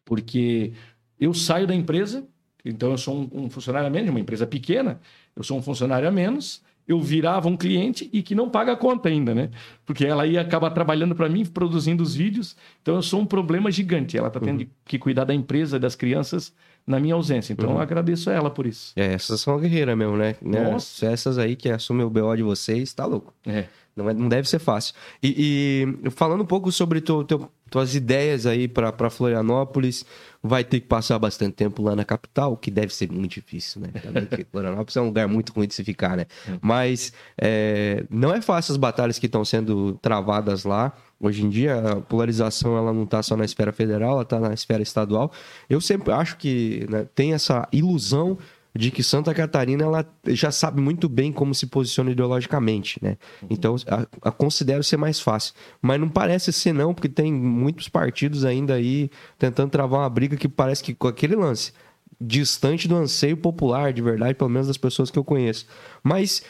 porque eu saio da empresa, então eu sou um, um funcionário a menos, de uma empresa pequena, eu sou um funcionário a menos, eu virava um cliente e que não paga a conta ainda, né? Porque ela ia acabar trabalhando para mim, produzindo os vídeos, então eu sou um problema gigante. Ela está tendo de- que cuidar da empresa, das crianças, na minha ausência. Então eu agradeço a ela por isso. É, essas são guerreiras mesmo, né? né? Nossa. Essas aí que assumem o BO de vocês, tá louco. É. Não, é- não deve ser fácil. E, e falando um pouco sobre tu, teu- tuas ideias aí pra Florianópolis, vai ter que passar bastante tempo lá na capital, o que deve ser muito difícil, né? Florianópolis é um lugar muito ruim de se ficar, né? Mas é, não é fácil as batalhas que estão sendo travadas lá. Hoje em dia, a polarização ela não está só na esfera federal, ela está na esfera estadual. Eu sempre acho que né, tem essa ilusão de que Santa Catarina ela já sabe muito bem como se posiciona ideologicamente, né? Então, a, a considero ser mais fácil. Mas não parece ser não, porque tem muitos partidos ainda aí tentando travar uma briga que parece que com aquele lance distante do anseio popular, de verdade, pelo menos das pessoas que eu conheço. Mas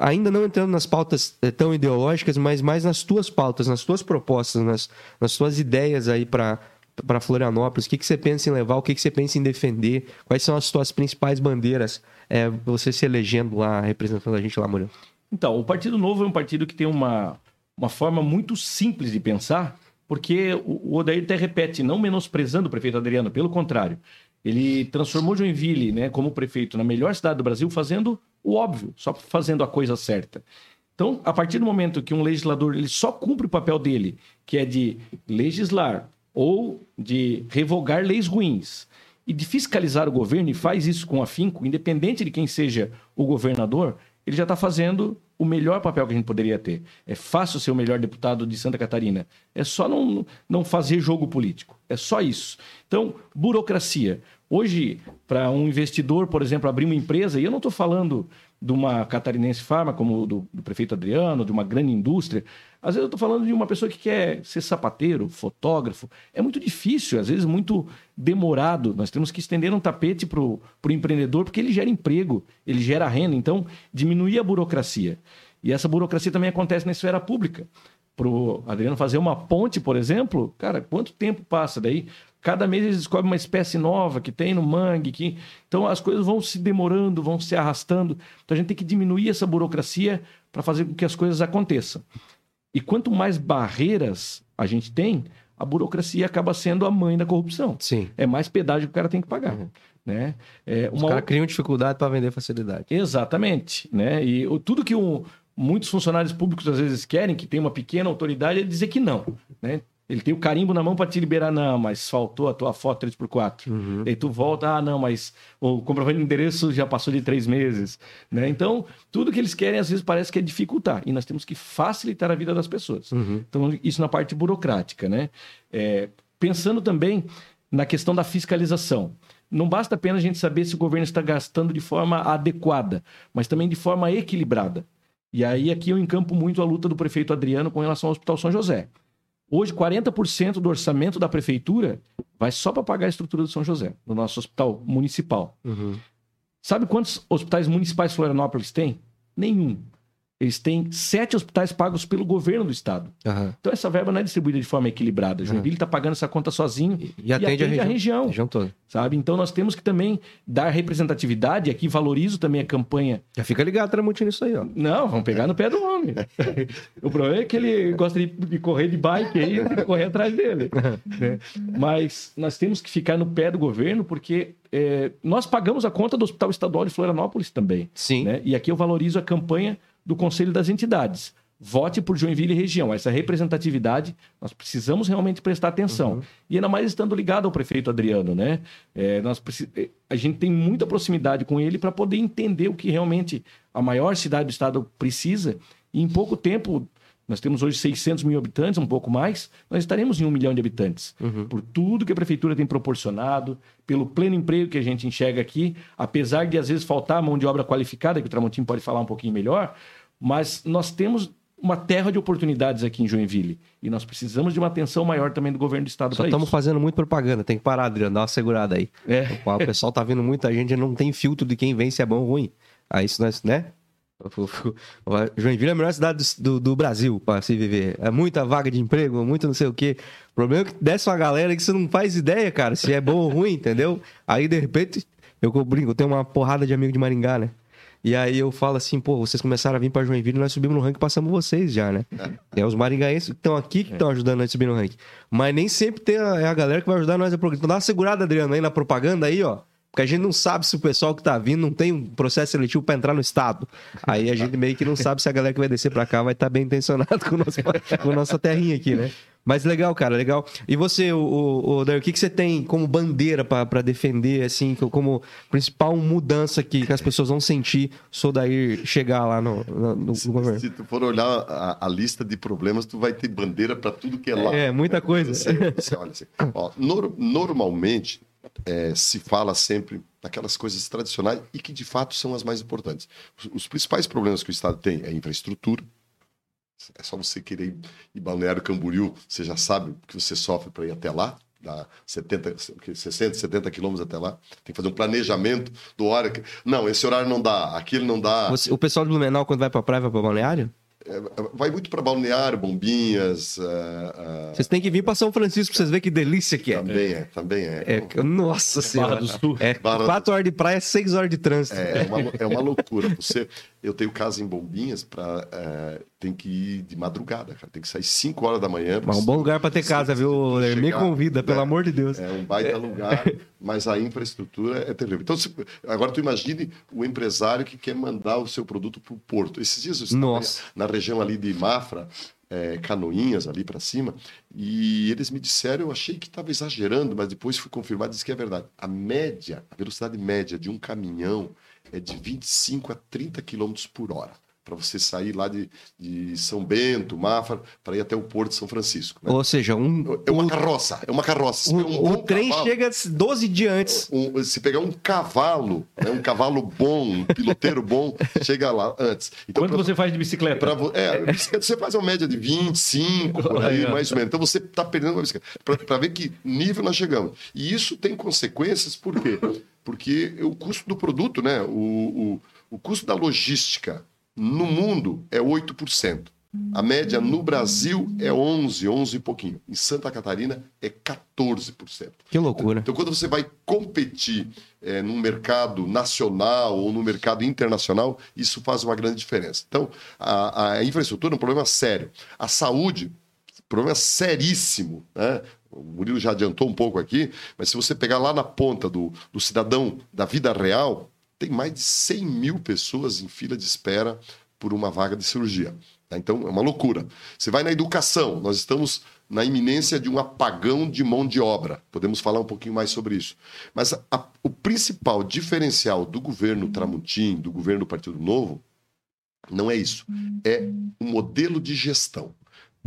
ainda não entrando nas pautas eh, tão ideológicas, mas mais nas tuas pautas, nas tuas propostas, nas, nas tuas ideias aí para para Florianópolis, o que, que você pensa em levar, o que, que você pensa em defender, quais são as tuas principais bandeiras, é, você se elegendo lá, representando a gente lá, Murilo? Então, o Partido Novo é um partido que tem uma, uma forma muito simples de pensar, porque o, o Odair até repete, não menosprezando o prefeito Adriano, pelo contrário. Ele transformou Joinville né, como prefeito na melhor cidade do Brasil, fazendo o óbvio, só fazendo a coisa certa. Então, a partir do momento que um legislador ele só cumpre o papel dele, que é de legislar ou de revogar leis ruins e de fiscalizar o governo, e faz isso com afinco, independente de quem seja o governador, ele já está fazendo o melhor papel que a gente poderia ter. É fácil ser o melhor deputado de Santa Catarina. É só não, não fazer jogo político. É só isso. Então, burocracia. Hoje, para um investidor, por exemplo, abrir uma empresa, e eu não estou falando de uma catarinense farma, como do, do prefeito Adriano, de uma grande indústria. Às vezes eu estou falando de uma pessoa que quer ser sapateiro, fotógrafo. É muito difícil, às vezes muito demorado. Nós temos que estender um tapete para o empreendedor, porque ele gera emprego, ele gera renda. Então, diminuir a burocracia. E essa burocracia também acontece na esfera pública. Para o Adriano fazer uma ponte, por exemplo, cara, quanto tempo passa daí? Cada mês eles descobrem uma espécie nova que tem no mangue. Que... Então as coisas vão se demorando, vão se arrastando. Então a gente tem que diminuir essa burocracia para fazer com que as coisas aconteçam. E quanto mais barreiras a gente tem, a burocracia acaba sendo a mãe da corrupção. Sim. É mais pedágio que o cara tem que pagar. Né? É Os caras criam dificuldade para vender facilidade. Exatamente, né? E o- tudo que o- muitos funcionários públicos às vezes querem, que tem uma pequena autoridade, é dizer que não, né? Ele tem o carimbo na mão para te liberar, não, mas faltou a tua foto 3x4. Uhum. Daí tu volta, ah, não, mas o comprovante de endereço já passou de três meses, né? Então, tudo que eles querem às vezes parece que é dificultar, e nós temos que facilitar a vida das pessoas. Uhum. Então, isso na parte burocrática, né? É, pensando também na questão da fiscalização. Não basta apenas a gente saber se o governo está gastando de forma adequada, mas também de forma equilibrada. E aí aqui eu encampo muito a luta do prefeito Adriano com relação ao Hospital São José. Hoje, 40% do orçamento da prefeitura vai só para pagar a estrutura do São José, no nosso hospital municipal. Uhum. Sabe quantos hospitais municipais Florianópolis tem? Nenhum. Eles têm sete hospitais pagos pelo governo do estado. Aham. Então essa verba não é distribuída de forma equilibrada. Joinville está pagando essa conta sozinho E, e atende, a, região, região toda. sabe? Então nós temos que também dar representatividade. Aqui valorizo também a campanha. Já fica ligado, Tramontina, nisso aí, ó. Não, vamos pegar no pé do homem. o problema é que ele gosta de, de correr de bike aí, correr atrás dele. né? Mas nós temos que ficar no pé do governo porque é, nós pagamos a conta do Hospital Estadual de Florianópolis também. Sim. né? E aqui eu valorizo a campanha do Conselho das Entidades. Vote por Joinville e região. Essa representatividade, nós precisamos realmente prestar atenção. E ainda mais estando ligado ao prefeito Adriano, né? É, nós preci- eh, A gente tem muita proximidade com ele para poder entender o que realmente a maior cidade do estado precisa. E em pouco tempo, nós temos hoje 600 mil habitantes, um pouco mais, nós estaremos em um milhão de habitantes. Por tudo que a prefeitura tem proporcionado, pelo pleno emprego que a gente enxerga aqui, apesar de às vezes faltar mão de obra qualificada, que o Tramontim pode falar um pouquinho melhor, Mas nós temos uma terra de oportunidades aqui em Joinville. E nós precisamos de uma atenção maior também do governo do estado para estamos isso. fazendo muito propaganda. Tem que parar, Adriano. Dá uma segurada aí. É. O pessoal tá vendo muita gente, não tem filtro de quem vem se é bom ou ruim. Aí isso nós, né? Joinville é a melhor cidade do, do, do Brasil para se viver. É muita vaga de emprego, muito não sei o quê. O problema é que desce uma galera que você não faz ideia, cara, se é bom ou ruim, entendeu? Aí, de repente, eu brinco, eu tenho uma porrada de amigo de Maringá, né? E aí eu falo assim, pô, vocês começaram a vir pra Joinville, nós subimos no ranking, passamos vocês já, né? É os maringaenses que estão aqui que estão ajudando nós a subir no ranking. Mas nem sempre tem a, é a galera que vai ajudar nós a progredir. Então dá uma segurada, Adriano, aí na propaganda aí, ó. Porque a gente não sabe se o pessoal que tá vindo não tem um processo seletivo para entrar no estado. Aí a gente meio que não sabe se a galera que vai descer para cá vai estar tá bem intencionado com, o nosso, com a nossa terrinha aqui, né? Mas legal, cara, legal. E você, o, o, o, Dario, o que, que você tem como bandeira para defender, assim, como principal mudança que, que as pessoas vão sentir se o Dair chegar lá no, no, no se, governo? Se tu for olhar a, a, lista de problemas, tu vai ter bandeira para tudo que é lá. É, muita coisa. Você, você olha assim, ó, nor, normalmente é, se fala sempre daquelas coisas tradicionais e que de fato são as mais importantes. Os, os principais problemas que o Estado tem é infraestrutura, é só você querer ir Balneário Camboriú, você já sabe que você sofre para ir até lá, dá 70, 60, 70 quilômetros até lá. Tem que fazer um planejamento do horário. Não, esse horário não dá, aquele não dá. Você, o pessoal de Blumenau, quando vai para a praia, vai para Balneário? É, vai muito para Balneário, Bombinhas. Uh, uh... Vocês têm que vir para São Francisco para vocês verem que delícia que é. Também é, também é. é nossa Senhora. Barra do Sul. É Barra quatro horas de praia, seis horas de trânsito. É, é, uma, é uma loucura. Você, eu tenho casa em Bombinhas, pra, uh, tem que ir de madrugada, cara. Tem que sair 5 horas da manhã. Mas um bom lugar para ter casa, viu? Chegar, Me convida, pelo é, amor de Deus. É um baita lugar, mas a infraestrutura é terrível. Então, se, agora tu imagine o empresário que quer mandar o seu produto para o porto. Esses dias eu estava na região ali de Mafra, é, Canoinhas ali para cima, e eles me disseram, eu achei que estava exagerando, mas depois fui confirmado, disse que é verdade. A média, a velocidade média de um caminhão é de 25 a 30 km por hora para você sair lá de, de São Bento, Mafra, para ir até o Porto de São Francisco. Né? Ou seja, um. É uma carroça, é uma carroça. Um, um o trem cavalo, chega 12 dias antes. Um, se pegar um cavalo, né, um cavalo bom, um piloteiro bom, chega lá antes. Então, Quanto pra, você faz de bicicleta? Pra, é, bicicleta você faz uma média de 25, por aí, mais ou menos. Então você está perdendo uma bicicleta. Para ver que nível nós chegamos. E isso tem consequências, por quê? Porque o custo do produto, né? o, o, o custo da logística no mundo é 8%. A média no Brasil é 11, 11 e pouquinho. Em Santa Catarina é 14%. Que loucura. Então, quando você vai competir é, num mercado nacional ou no mercado internacional, isso faz uma grande diferença. Então, a, a infraestrutura é um problema sério. A saúde, problema seríssimo. Né? O Murilo já adiantou um pouco aqui, mas se você pegar lá na ponta do, do cidadão da vida real, tem mais de 100 mil pessoas em fila de espera por uma vaga de cirurgia. Tá? Então, é uma loucura. Você vai na educação, nós estamos na iminência de um apagão de mão de obra. Podemos falar um pouquinho mais sobre isso. Mas a, o principal diferencial do governo Tramontim, do governo do Partido Novo, não é isso. É o modelo de gestão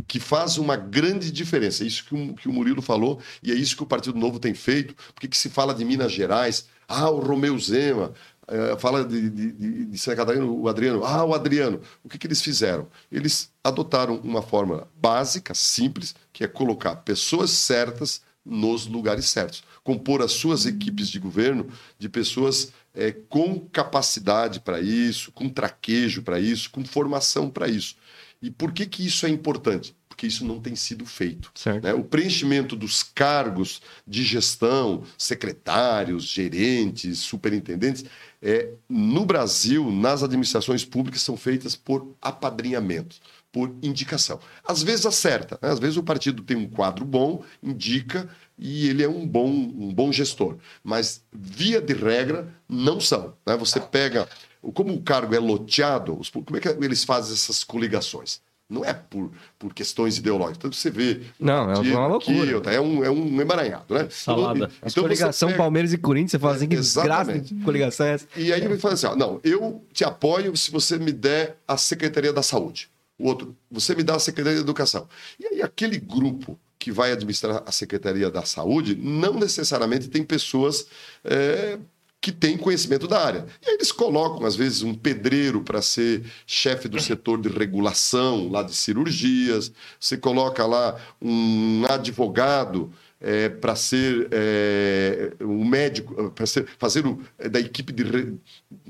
que faz uma grande diferença. É isso que o, que o Murilo falou e é isso que o Partido Novo tem feito. Porque que se fala de Minas Gerais, ah, o Romeu Zema, é, fala de, de, de Santa Catarina, o Adriano. Ah, o Adriano. O que, que eles fizeram? Eles adotaram uma fórmula básica, simples, que é colocar pessoas certas nos lugares certos. Compor as suas equipes de governo de pessoas é, com capacidade para isso, com traquejo para isso, com formação para isso. E por que, que isso é importante? Porque isso não tem sido feito. Né? O preenchimento dos cargos de gestão, secretários, gerentes, superintendentes, é, no Brasil, nas administrações públicas, são feitas por apadrinhamento, por indicação. Às vezes acerta, né? às vezes o partido tem um quadro bom, indica e ele é um bom, um bom gestor. Mas, via de regra, não são. Né? Você pega. Como o cargo é loteado, como é que eles fazem essas coligações? Não é por, por questões ideológicas. Então você vê. Não, é uma loucura. Aqui, é, um, é um emaranhado, né? Salada. Então, As coligação pega... Palmeiras e Corinthians, você fala assim, que desgraça de coligação é essa? E aí ele fala assim: ó, não, eu te apoio se você me der a Secretaria da Saúde. O outro, você me dá a Secretaria da Educação. E aí aquele grupo que vai administrar a Secretaria da Saúde não necessariamente tem pessoas é, que tem conhecimento da área. E aí eles colocam, às vezes, um pedreiro para ser chefe do setor de regulação, lá de cirurgias, você coloca lá um advogado é, para ser é, um médico, para fazer o, é, da equipe de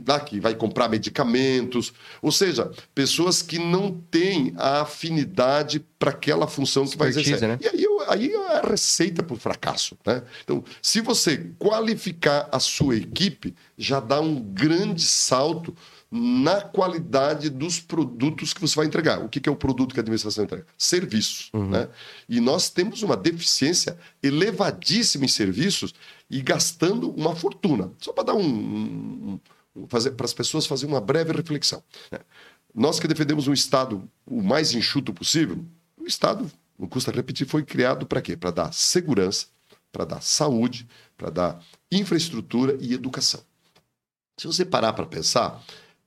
lá, que vai comprar medicamentos, ou seja, pessoas que não têm a afinidade para aquela função que vai exercer. Né? E aí, aí é a receita para o fracasso. Né? Então, se você qualificar a sua equipe, já dá um grande salto na qualidade dos produtos que você vai entregar. O que é o produto que a administração entrega? Serviços. Uhum. Né? E nós temos uma deficiência elevadíssima em serviços e gastando uma fortuna. Só para dar um. um fazer, para as pessoas fazerem uma breve reflexão. Né? Nós que defendemos um Estado o mais enxuto possível, o Estado, não custa repetir, foi criado para quê? Para dar segurança, para dar saúde, para dar infraestrutura e educação. Se você parar para pensar,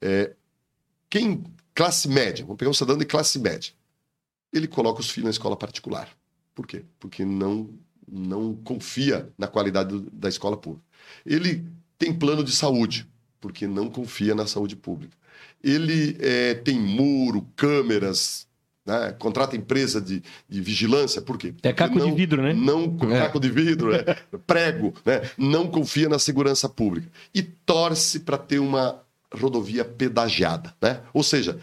é, quem, classe média, vamos pegar um cidadão de classe média, ele coloca os filhos na escola particular. Por quê? Porque não, não confia na qualidade da escola pública. Ele tem plano de saúde, porque não confia na saúde pública. Ele é, tem muro, câmeras, né? contrata empresa de, de vigilância, por quê? É caco não, de vidro, né? Não, é. Caco de vidro, né? prego, né? não confia na segurança pública. E torce para ter uma rodovia pedagiada, né? Ou seja,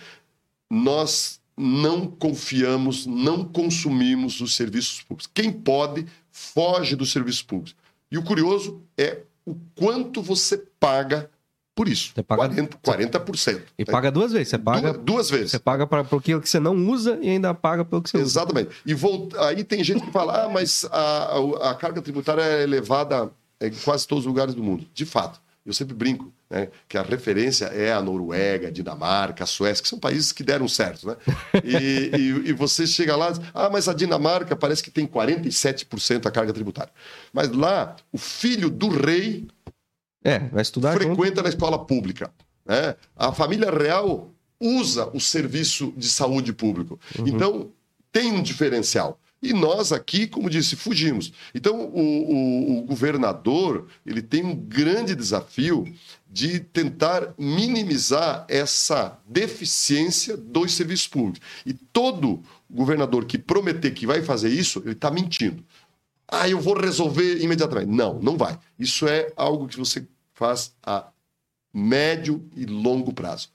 nós não confiamos, não consumimos os serviços públicos. Quem pode, foge dos serviços públicos. E o curioso é o quanto você paga por isso. Você paga 40%. 40%. E né? paga duas vezes. Você paga duas, duas vezes. Você paga para aquilo que você não usa e ainda paga pelo que você Exatamente. usa. Exatamente. E aí tem gente que fala, ah, mas a, a, a carga tributária é elevada em quase todos os lugares do mundo. De fato. Eu sempre brinco né, que a referência é a Noruega, a Dinamarca, a Suécia, que são países que deram certo. Né? E, e, e você chega lá, ah, mas a Dinamarca parece que tem 47% a carga tributária. Mas lá, o filho do rei é, vai estudar frequenta junto. na escola pública. Né? A família real usa o serviço de saúde público. Uhum. Então, tem um diferencial. E nós aqui, como disse, fugimos. Então, o, o, o, governador ele tem um grande desafio de tentar minimizar essa deficiência dos serviços públicos. E todo governador que prometer que vai fazer isso, ele está mentindo. Ah, eu vou resolver imediatamente. Não, não vai. Isso é algo que você faz a médio e longo prazo.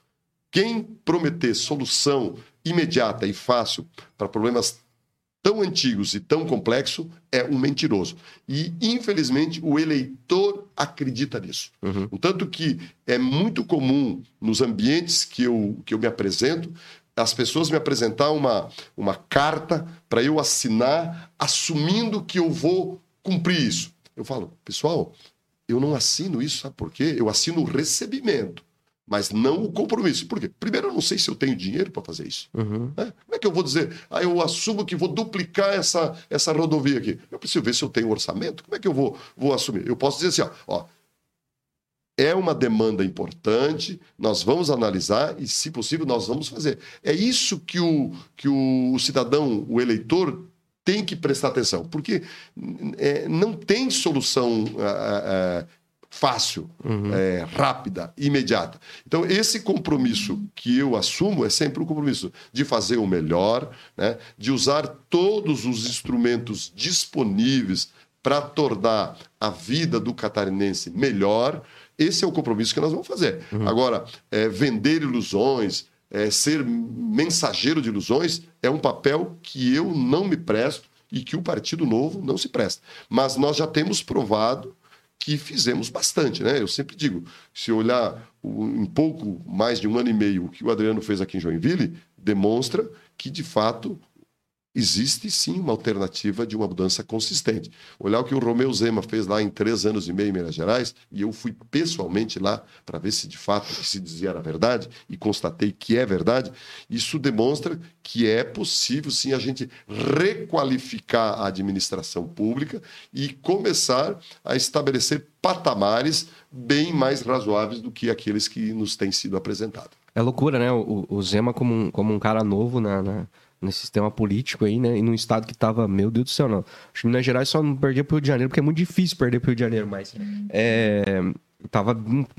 Quem prometer solução imediata e fácil para problemas tão antigos e tão complexo é um mentiroso. E, infelizmente, o eleitor acredita nisso. Uhum. Tanto que é muito comum nos ambientes que eu, que eu me apresento, as pessoas me apresentar uma, uma carta para eu assinar, assumindo que eu vou cumprir isso. Eu falo, pessoal, eu não assino isso, sabe por quê? Eu assino o recebimento mas não o compromisso. Por quê? Primeiro, eu não sei se eu tenho dinheiro para fazer isso. Uhum. Né? Como é que eu vou dizer, ah, eu assumo que vou duplicar essa, essa rodovia aqui? Eu preciso ver se eu tenho orçamento. Como é que eu vou, vou assumir? Eu posso dizer assim, ó, ó é uma demanda importante, nós vamos analisar e, se possível, nós vamos fazer. É isso que o, que o cidadão, o eleitor, tem que prestar atenção, porque é, não tem solução é, fácil, uhum. é, rápida, imediata. Então, esse compromisso que eu assumo é sempre o compromisso de fazer o melhor, né? de usar todos os instrumentos disponíveis para tornar a vida do catarinense melhor. Esse é o compromisso que nós vamos fazer. Uhum. Agora, é, vender ilusões, é, ser mensageiro de ilusões, é um papel que eu não me presto e que o Partido Novo não se presta. Mas nós já temos provado que fizemos bastante, né? Eu sempre digo, se olhar em pouco mais de um ano e meio o que o Adriano fez aqui em Joinville, demonstra que, de fato, existe sim uma alternativa de uma mudança consistente. Olhar o que o Romeu Zema fez lá em três anos e meio em Minas Gerais, e eu fui pessoalmente lá para ver se de fato se dizia era verdade, e constatei que é verdade, isso demonstra que é possível sim a gente requalificar a administração pública e começar a estabelecer patamares bem mais razoáveis do que aqueles que nos têm sido apresentados. É loucura, né? O, o Zema como um, como um cara novo na, na nesse sistema político aí, né? E num estado que tava, meu Deus do céu, não. Acho que Minas Gerais só não perdia pro Rio de Janeiro, porque é muito difícil perder pro Rio de Janeiro, mas. É, tava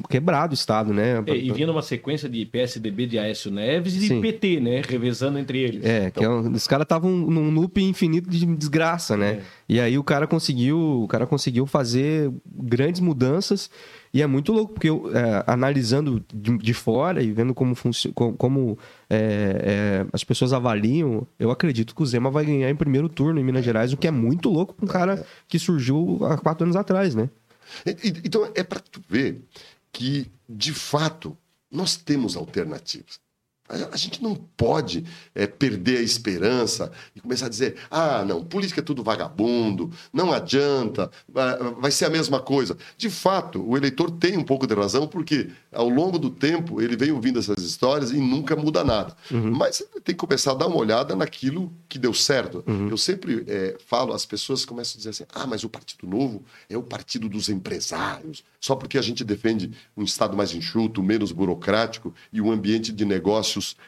quebrado o Estado, né? É, e vinha numa sequência de PSDB de Aécio Neves e de Sim. PT, né? Revezando entre eles. É, que é um- os caras estavam num loop infinito de desgraça, né? É. E aí o cara conseguiu, o cara conseguiu fazer grandes mudanças e é muito louco porque eu, é, analisando de, de fora e vendo como como é, é, as pessoas avaliam, eu acredito que o Zema vai ganhar em primeiro turno em Minas Gerais, o que é muito louco para um cara que surgiu há quatro anos atrás, né? Então, é para tu ver que, de fato, nós temos alternativas. A gente não pode é, perder a esperança e começar a dizer: ah, não, política é tudo vagabundo, não adianta, vai- ser a mesma coisa. De fato, o eleitor tem um pouco de razão, porque ao longo do tempo ele vem ouvindo essas histórias e nunca muda nada. Mas tem que começar a dar uma olhada naquilo que deu certo. Eu sempre é, falo, as pessoas começam a dizer assim: ah, mas o Partido Novo é o partido dos empresários, só porque a gente defende um Estado mais enxuto, menos burocrático e um ambiente de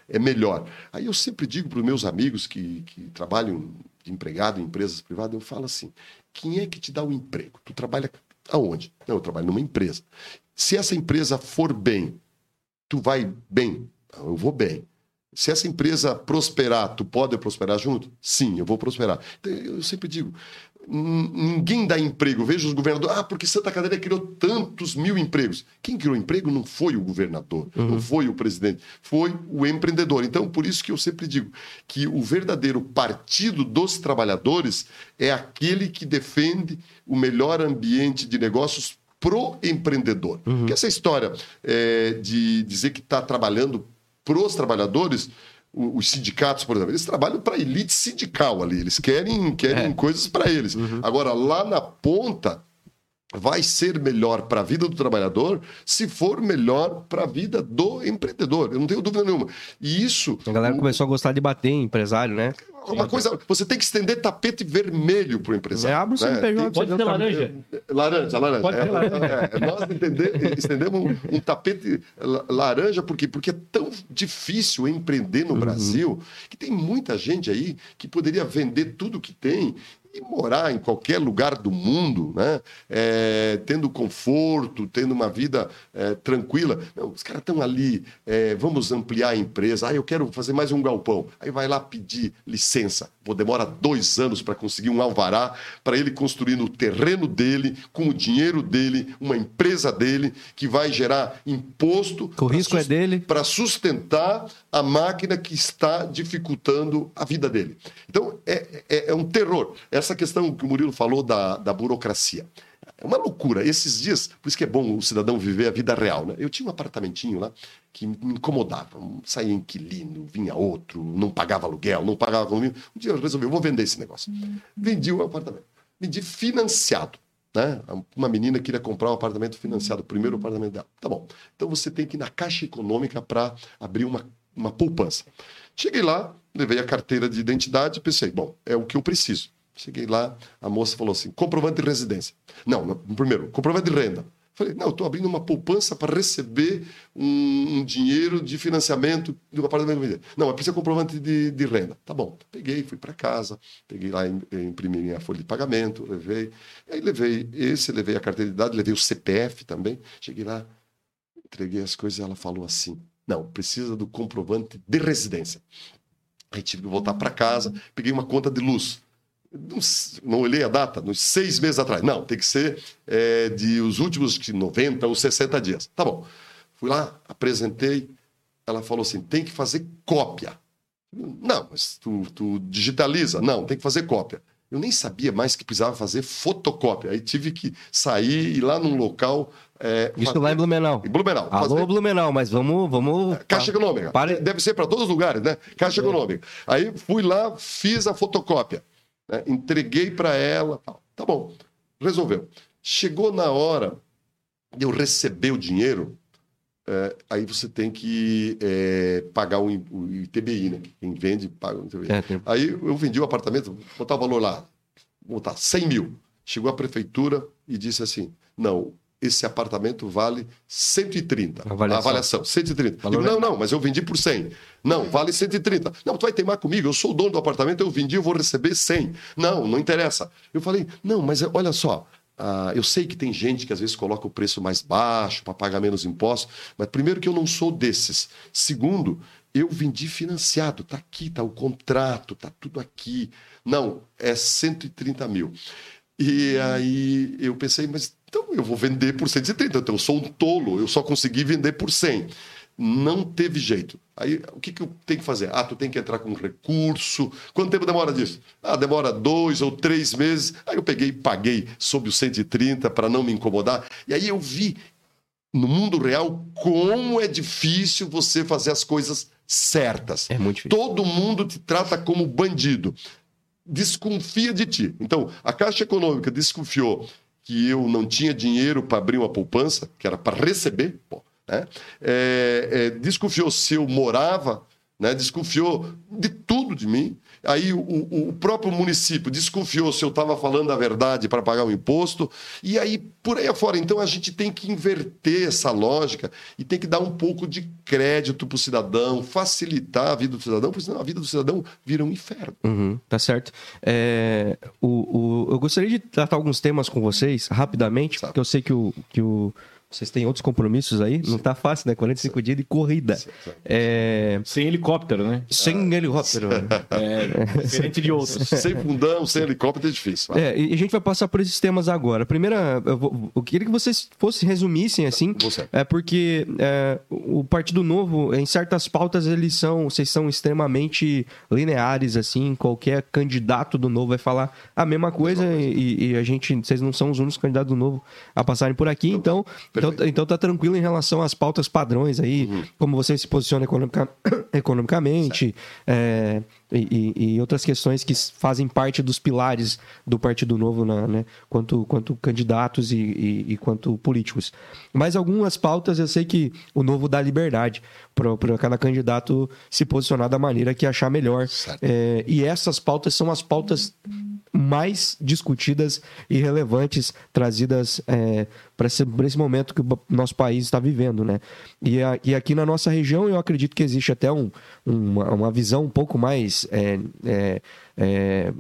é melhor. Aí eu sempre digo para os meus amigos que, que trabalham de empregado em empresas privadas, eu falo assim: quem é que te dá o emprego? Tu trabalha aonde? Não, eu trabalho numa empresa. Se essa empresa for bem, tu vai bem? Eu vou bem. Se essa empresa prosperar, tu pode prosperar junto? Sim, eu vou prosperar. Então, eu sempre digo, ninguém dá emprego. Veja os governadores, ah, porque Santa Catarina criou tantos mil empregos. Quem criou emprego não foi o governador, não foi o presidente, foi o empreendedor. Então, por isso que eu sempre digo que o verdadeiro partido dos trabalhadores é aquele que defende o melhor ambiente de negócios pro empreendedor. Porque essa história é, de dizer que está trabalhando pros trabalhadores, os sindicatos, por exemplo, eles trabalham para a elite sindical ali, eles querem, querem É. coisas para eles. Agora, lá na ponta, vai ser melhor para a vida do trabalhador se for melhor para a vida do empreendedor. Eu não tenho dúvida nenhuma. E isso. A galera o- começou a gostar de bater em empresário, né? Uma coisa, você tem que estender tapete vermelho para o É, empresário. abre o né? CNPJ. Pode ser laranja. Laranja, laranja. Pode ser É, laranja. é, é, nós entender- estendemos um, um tapete la- laranja, por quê? Porque é tão difícil empreender Uhum. no Brasil que tem muita gente aí que poderia vender tudo que tem e morar em qualquer lugar do mundo, né? É, tendo conforto, tendo uma vida é, tranquila. Não, os caras estão ali, é, vamos ampliar a empresa. Ah, eu quero fazer mais um galpão. Aí vai lá pedir licença. Pô, demora dois anos para conseguir um alvará para ele construir no terreno dele, com o dinheiro dele, uma empresa dele, que vai gerar imposto. O risco é dele. para sustentar a máquina que está dificultando a vida dele. Então, é, é, é um terror. Essa questão que o Murilo falou da, da burocracia. É uma loucura. Esses dias, por isso que é bom o cidadão viver a vida real. Né? Eu tinha um apartamentinho lá que me incomodava. Saía inquilino, vinha outro, não pagava aluguel, não pagava condomínio. Um dia eu resolvi, eu vou vender esse negócio. Vendi o apartamento. Vendi financiado. Né? Uma menina queria comprar um apartamento financiado, o primeiro apartamento dela. Tá bom. Então você tem que ir na Caixa Econômica para abrir uma, uma poupança. Cheguei lá, levei a carteira de identidade e pensei, bom, é o que eu preciso. Cheguei lá, a moça falou assim: comprovante de residência. Não, não primeiro, comprovante de renda. Falei, não, eu estou abrindo uma poupança para receber um, um dinheiro de financiamento do apartamento. Não, mas precisa comprovante de, de renda. Tá bom. Peguei, fui para casa, peguei lá, im- imprimi minha folha de pagamento, levei. Aí levei esse, levei a carteira de idade, levei o CPF também. Cheguei lá, entreguei as coisas e ela falou assim: não, precisa do comprovante de residência. Aí tive que voltar para casa, peguei uma conta de luz. Não, não olhei a data, nos seis meses atrás. Não, tem que ser é, de os últimos que 90 ou 60 dias. Tá bom. Fui lá, apresentei. Ela falou assim: tem que fazer cópia. Não, mas tu, tu digitaliza. Não, tem que fazer cópia. Eu nem sabia mais que precisava fazer fotocópia. Aí tive que sair e ir lá num local. é, Isso fazer- lá em Blumenau. Em Blumenau. Alô, fazer- Blumenau, mas vamos. vamos... Caixa Econômica. Pare- Deve ser para todos os lugares, né? Caixa Econômica. Aí fui lá, fiz a fotocópia, né? entreguei para ela. tal. Tá bom, resolveu. Chegou na hora de eu receber o dinheiro, é, aí você tem que é, pagar o, ITBI, né? Quem vende, paga o ITBI. É, tem- Aí eu vendi o apartamento, botar o valor lá, botar 100 mil. Chegou a prefeitura e disse assim: não, esse apartamento vale 130. Avaliação. A avaliação, 130. Valor Digo, não, não, mas eu vendi por 100. Não, vale 130. Não, tu vai teimar comigo, eu sou o dono do apartamento, eu vendi, eu vou receber 100. Não, não interessa. Eu falei: não, mas olha só, ah, eu sei que tem gente que às vezes coloca o preço mais baixo para pagar menos impostos, mas primeiro que eu não sou desses. Segundo, eu vendi financiado, tá aqui, tá o contrato, tá tudo aqui. Não, é 130 mil. E aí eu pensei, mas então eu vou vender por 130, então eu sou um tolo, eu só consegui vender por 100. Não teve jeito. Aí o que, que eu tenho que fazer? Ah, tu tem que entrar com recurso. Quanto tempo demora disso? Ah, demora dois ou três meses. Aí eu peguei e paguei sob o 130 para não me incomodar. E aí eu vi no mundo real como é difícil você fazer as coisas certas. É muito difícil. Todo mundo te trata como bandido. Desconfia de ti. Então, a Caixa Econômica desconfiou que eu não tinha dinheiro para abrir uma poupança, que era para receber. Pô, né? É, é, desconfiou se eu morava, né? desconfiou de tudo de mim. Aí o, o próprio município desconfiou se eu estava falando a verdade para pagar o imposto. E aí, por aí afora. Então, a gente tem que inverter essa lógica e tem que dar um pouco de crédito para o cidadão, facilitar a vida do cidadão, porque senão a vida do cidadão vira um inferno. Uhum, tá certo. É, o, o, eu gostaria de tratar alguns temas com vocês, rapidamente, Sabe. porque eu sei que o, que o vocês têm outros compromissos aí? Sim. Não tá fácil, né? 45 Sim. dias de corrida. Sim. É... Sem helicóptero, né? Sem ah. helicóptero. é, diferente de outros. sem fundão, sem helicóptero é difícil. É, e a gente vai passar por esses temas agora. Primeira, eu, queria que vocês fossem resumissem assim. Você. É porque é, o Partido Novo, em certas pautas, eles são, vocês são extremamente lineares, assim. Qualquer candidato do Novo vai falar a mesma coisa, mesma coisa. E, e, a gente, vocês não são os únicos candidatos do Novo a passarem por aqui, então então, então tá tranquilo em relação às pautas padrões aí, uhum. como você se posiciona economica, economicamente, é, e, e, outras questões que fazem parte dos pilares do Partido Novo, na, né, quanto, quanto candidatos e, e, e, quanto políticos. Mas algumas pautas eu sei que o Novo dá liberdade para cada candidato se posicionar da maneira que achar melhor. É, e essas pautas são as pautas mais discutidas e relevantes trazidas é, para esse, esse, momento que o nosso país está vivendo, né? E, a, e, aqui na nossa região eu acredito que existe até um, uma, uma visão um pouco mais, é, é, é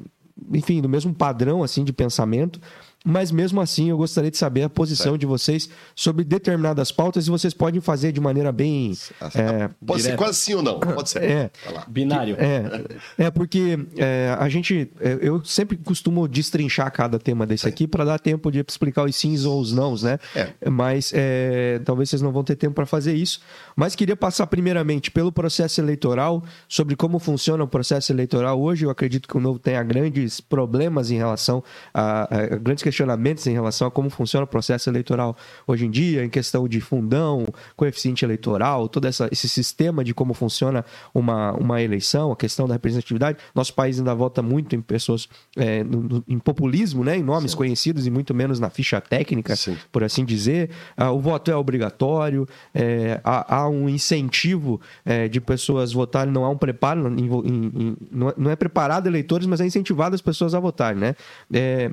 enfim, do mesmo padrão assim de pensamento mas mesmo assim eu gostaria de saber a posição certo. de vocês sobre determinadas pautas e vocês podem fazer de maneira bem. É, Pode direta. ser quase sim ou não, pode ser. É, Binário. É, é porque é, a gente. É, eu sempre costumo destrinchar cada tema desse aqui para dar tempo de explicar os sims ou os nãos, né? É. Mas é, talvez vocês não vão ter tempo para fazer isso. Mas queria passar primeiramente pelo processo eleitoral, sobre como funciona o processo eleitoral hoje. Eu acredito que o Novo tenha grandes problemas em relação a, a grandes questionamentos em relação a como funciona o processo eleitoral hoje em dia, em questão de fundão, coeficiente eleitoral, todo essa, esse sistema de como funciona uma, uma eleição, a questão da representatividade. Nosso país ainda vota muito em pessoas, é, no, no, em populismo, né, em nomes Sim. conhecidos e muito menos na ficha técnica, Sim. por assim dizer. Ah, o voto é obrigatório, é, há, há, um incentivo é, de pessoas votarem, não há um preparo, em, em, em, não é preparado eleitores, mas é incentivado as pessoas a votarem, né? É,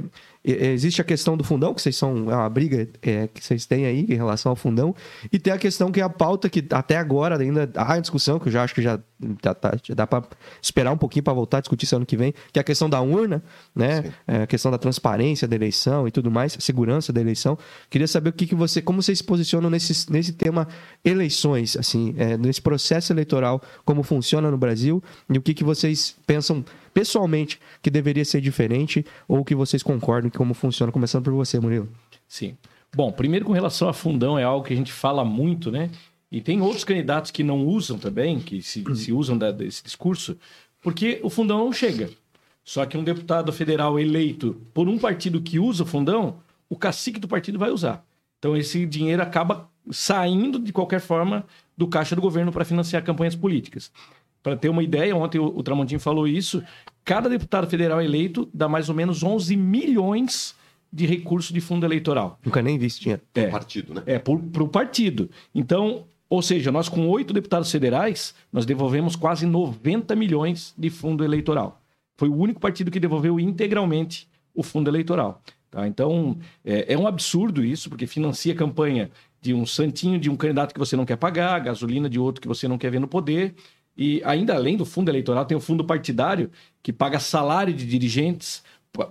existe a questão do fundão, que vocês são. É uma briga é, que vocês têm aí em relação ao fundão. E tem a questão que é a pauta que até agora ainda há discussão, que eu já acho que já, já, tá, já dá para esperar um pouquinho para voltar a discutir isso ano que vem, que é a questão da urna, né? É, a questão da transparência da eleição e tudo mais, a segurança da eleição. Queria saber o que, que você, como vocês se posicionam nesse, nesse tema eleições, assim, é, nesse processo eleitoral, como funciona no Brasil e o que, que vocês pensam pessoalmente que deveria ser diferente ou que vocês concordam que como funciona? Começando por você, Murilo. Sim. Bom, primeiro com relação a fundão, é algo que a gente fala muito, né? E tem outros candidatos que não usam também, que se, se usam da, desse discurso, porque o fundão não chega. Só que um deputado federal eleito por um partido que usa o fundão, o cacique do partido vai usar. Então esse dinheiro acaba saindo de qualquer forma do caixa do governo para financiar campanhas políticas. Para ter uma ideia, ontem o, o Tramontim falou isso, cada deputado federal eleito dá mais ou menos 11 milhões de recurso de fundo eleitoral. Nunca nem vi isso dinheiro. É, partido, né? É, para o partido. Então, ou seja, nós com oito deputados federais, nós devolvemos quase 90 milhões de fundo eleitoral. Foi o único partido que devolveu integralmente o fundo eleitoral. Tá? Então, é, é um absurdo isso, porque financia a campanha de um santinho de um candidato que você não quer pagar, gasolina de outro que você não quer ver no poder, e ainda além do fundo eleitoral, tem o fundo partidário que paga salário de dirigentes.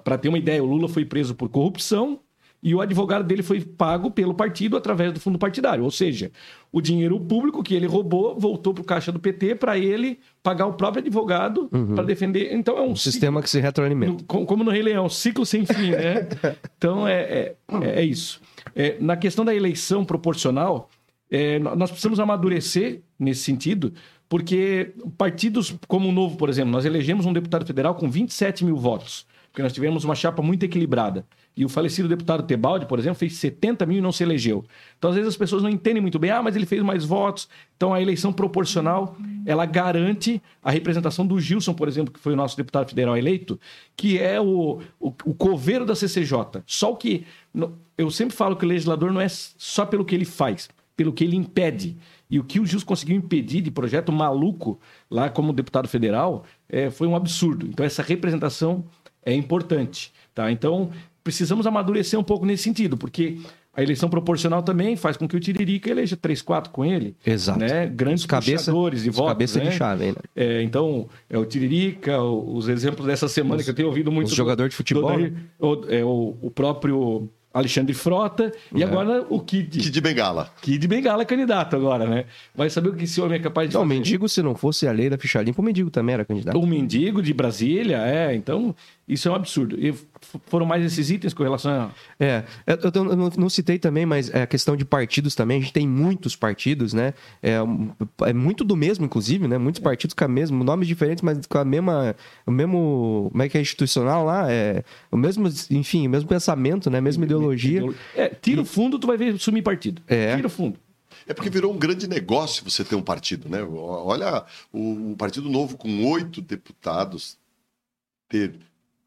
Para ter uma ideia, o Lula foi preso por corrupção e o advogado dele foi pago pelo partido através do fundo partidário. Ou seja, o dinheiro público que ele roubou voltou para o caixa do PT para ele pagar o próprio advogado Uhum. para defender. Então é um, Um sistema que se retroalimenta. no- co- como no Rei Leão, ciclo sem fim, né? Então é, é, é isso. É, na questão da eleição proporcional, é, nós precisamos amadurecer nesse sentido, porque partidos como o Novo, por exemplo, nós elegemos um deputado federal com 27 mil votos, porque nós tivemos uma chapa muito equilibrada. E o falecido deputado Tebaldi, por exemplo, fez 70 mil e não se elegeu. Então, às vezes, as pessoas não entendem muito bem, ah, mas ele fez mais votos. Então, a eleição proporcional, ela garante a representação do Gilson, por exemplo, que foi o nosso deputado federal eleito, que é o, o, o coveiro da CCJ. Só o que. Eu sempre falo que o legislador não é só pelo que ele faz, pelo que ele impede. E o que o Gilson conseguiu impedir de projeto maluco lá como deputado federal é, foi um absurdo. Então, essa representação é importante. Tá? Então, precisamos amadurecer um pouco nesse sentido, porque a eleição proporcional também faz com que o Tiririca eleja 3, 4 com ele. Exato. Né? Grandes Os cabeça- puxadores de os votos. cabeça de né? chave, né? É, então, é o Tiririca, os exemplos dessa semana que eu tenho ouvido muito. os jogador de futebol, do- o, é, o, o próprio Alexandre Frota e É. agora o Kid. De bengala. Kid Bengala é candidato agora, né? Vai saber o que esse homem é capaz de Não, o fazer. mendigo, se não fosse a lei da ficha limpa, o mendigo também era candidato. O mendigo de Brasília, é. Então, isso é um absurdo. E foram mais esses itens com relação a. É, eu, eu não- eu não, não citei também, mas é a questão de partidos também. A gente tem muitos partidos, né? É, é muito do mesmo, inclusive, né? Muitos partidos com a mesma, nomes diferentes, mas com a mesma, o mesmo, como é que é institucional lá? É o mesmo, enfim, o mesmo pensamento, né? A mesma ideologia. É, tira o fundo, tu vai ver sumir partido. É. Tira o fundo. É porque virou um grande negócio você ter um partido, né? Olha, o, o Partido Novo com oito deputados ter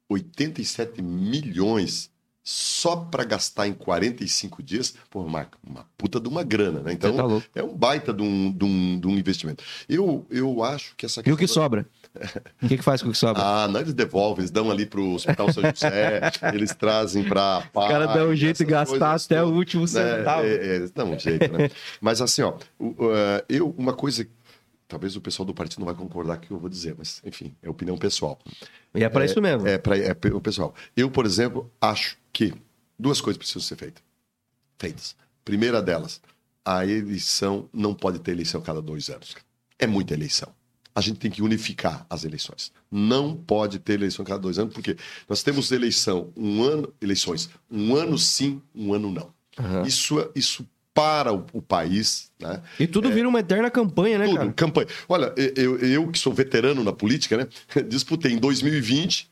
87 milhões só para gastar em 45 dias, pô, uma, uma puta de uma grana, né? Então, tá é um baita de um, de um, de um investimento. Eu, eu acho que essa E o que da- sobra? O que, que faz com o que sobra? Ah, não, eles devolvem, eles dão ali pro Hospital São José, eles trazem para Os caras dão um jeito de gastar até o último centavo. É, é, eles dão um jeito, né? Mas assim, ó, o- o, eh, eu, uma coisa, talvez o pessoal do partido não vai concordar com o que eu vou dizer, mas enfim, é opinião pessoal. E é para isso mesmo. É para é, pe- o pessoal. Eu, por exemplo, acho que duas coisas precisam ser feitas. Feitas. Primeira delas, a eleição não pode ter eleição a cada dois anos. É muita eleição. A gente tem que unificar as eleições. Não pode ter eleição a cada dois anos, porque nós temos eleição um ano, eleições um ano sim, um ano não. Aham. Isso, é- isso para o, o país, né? E tudo vira uma eterna campanha, né, Tudo, cara? campanha. Olha, eu, eu que sou veterano na política, né? Disputei em 2020,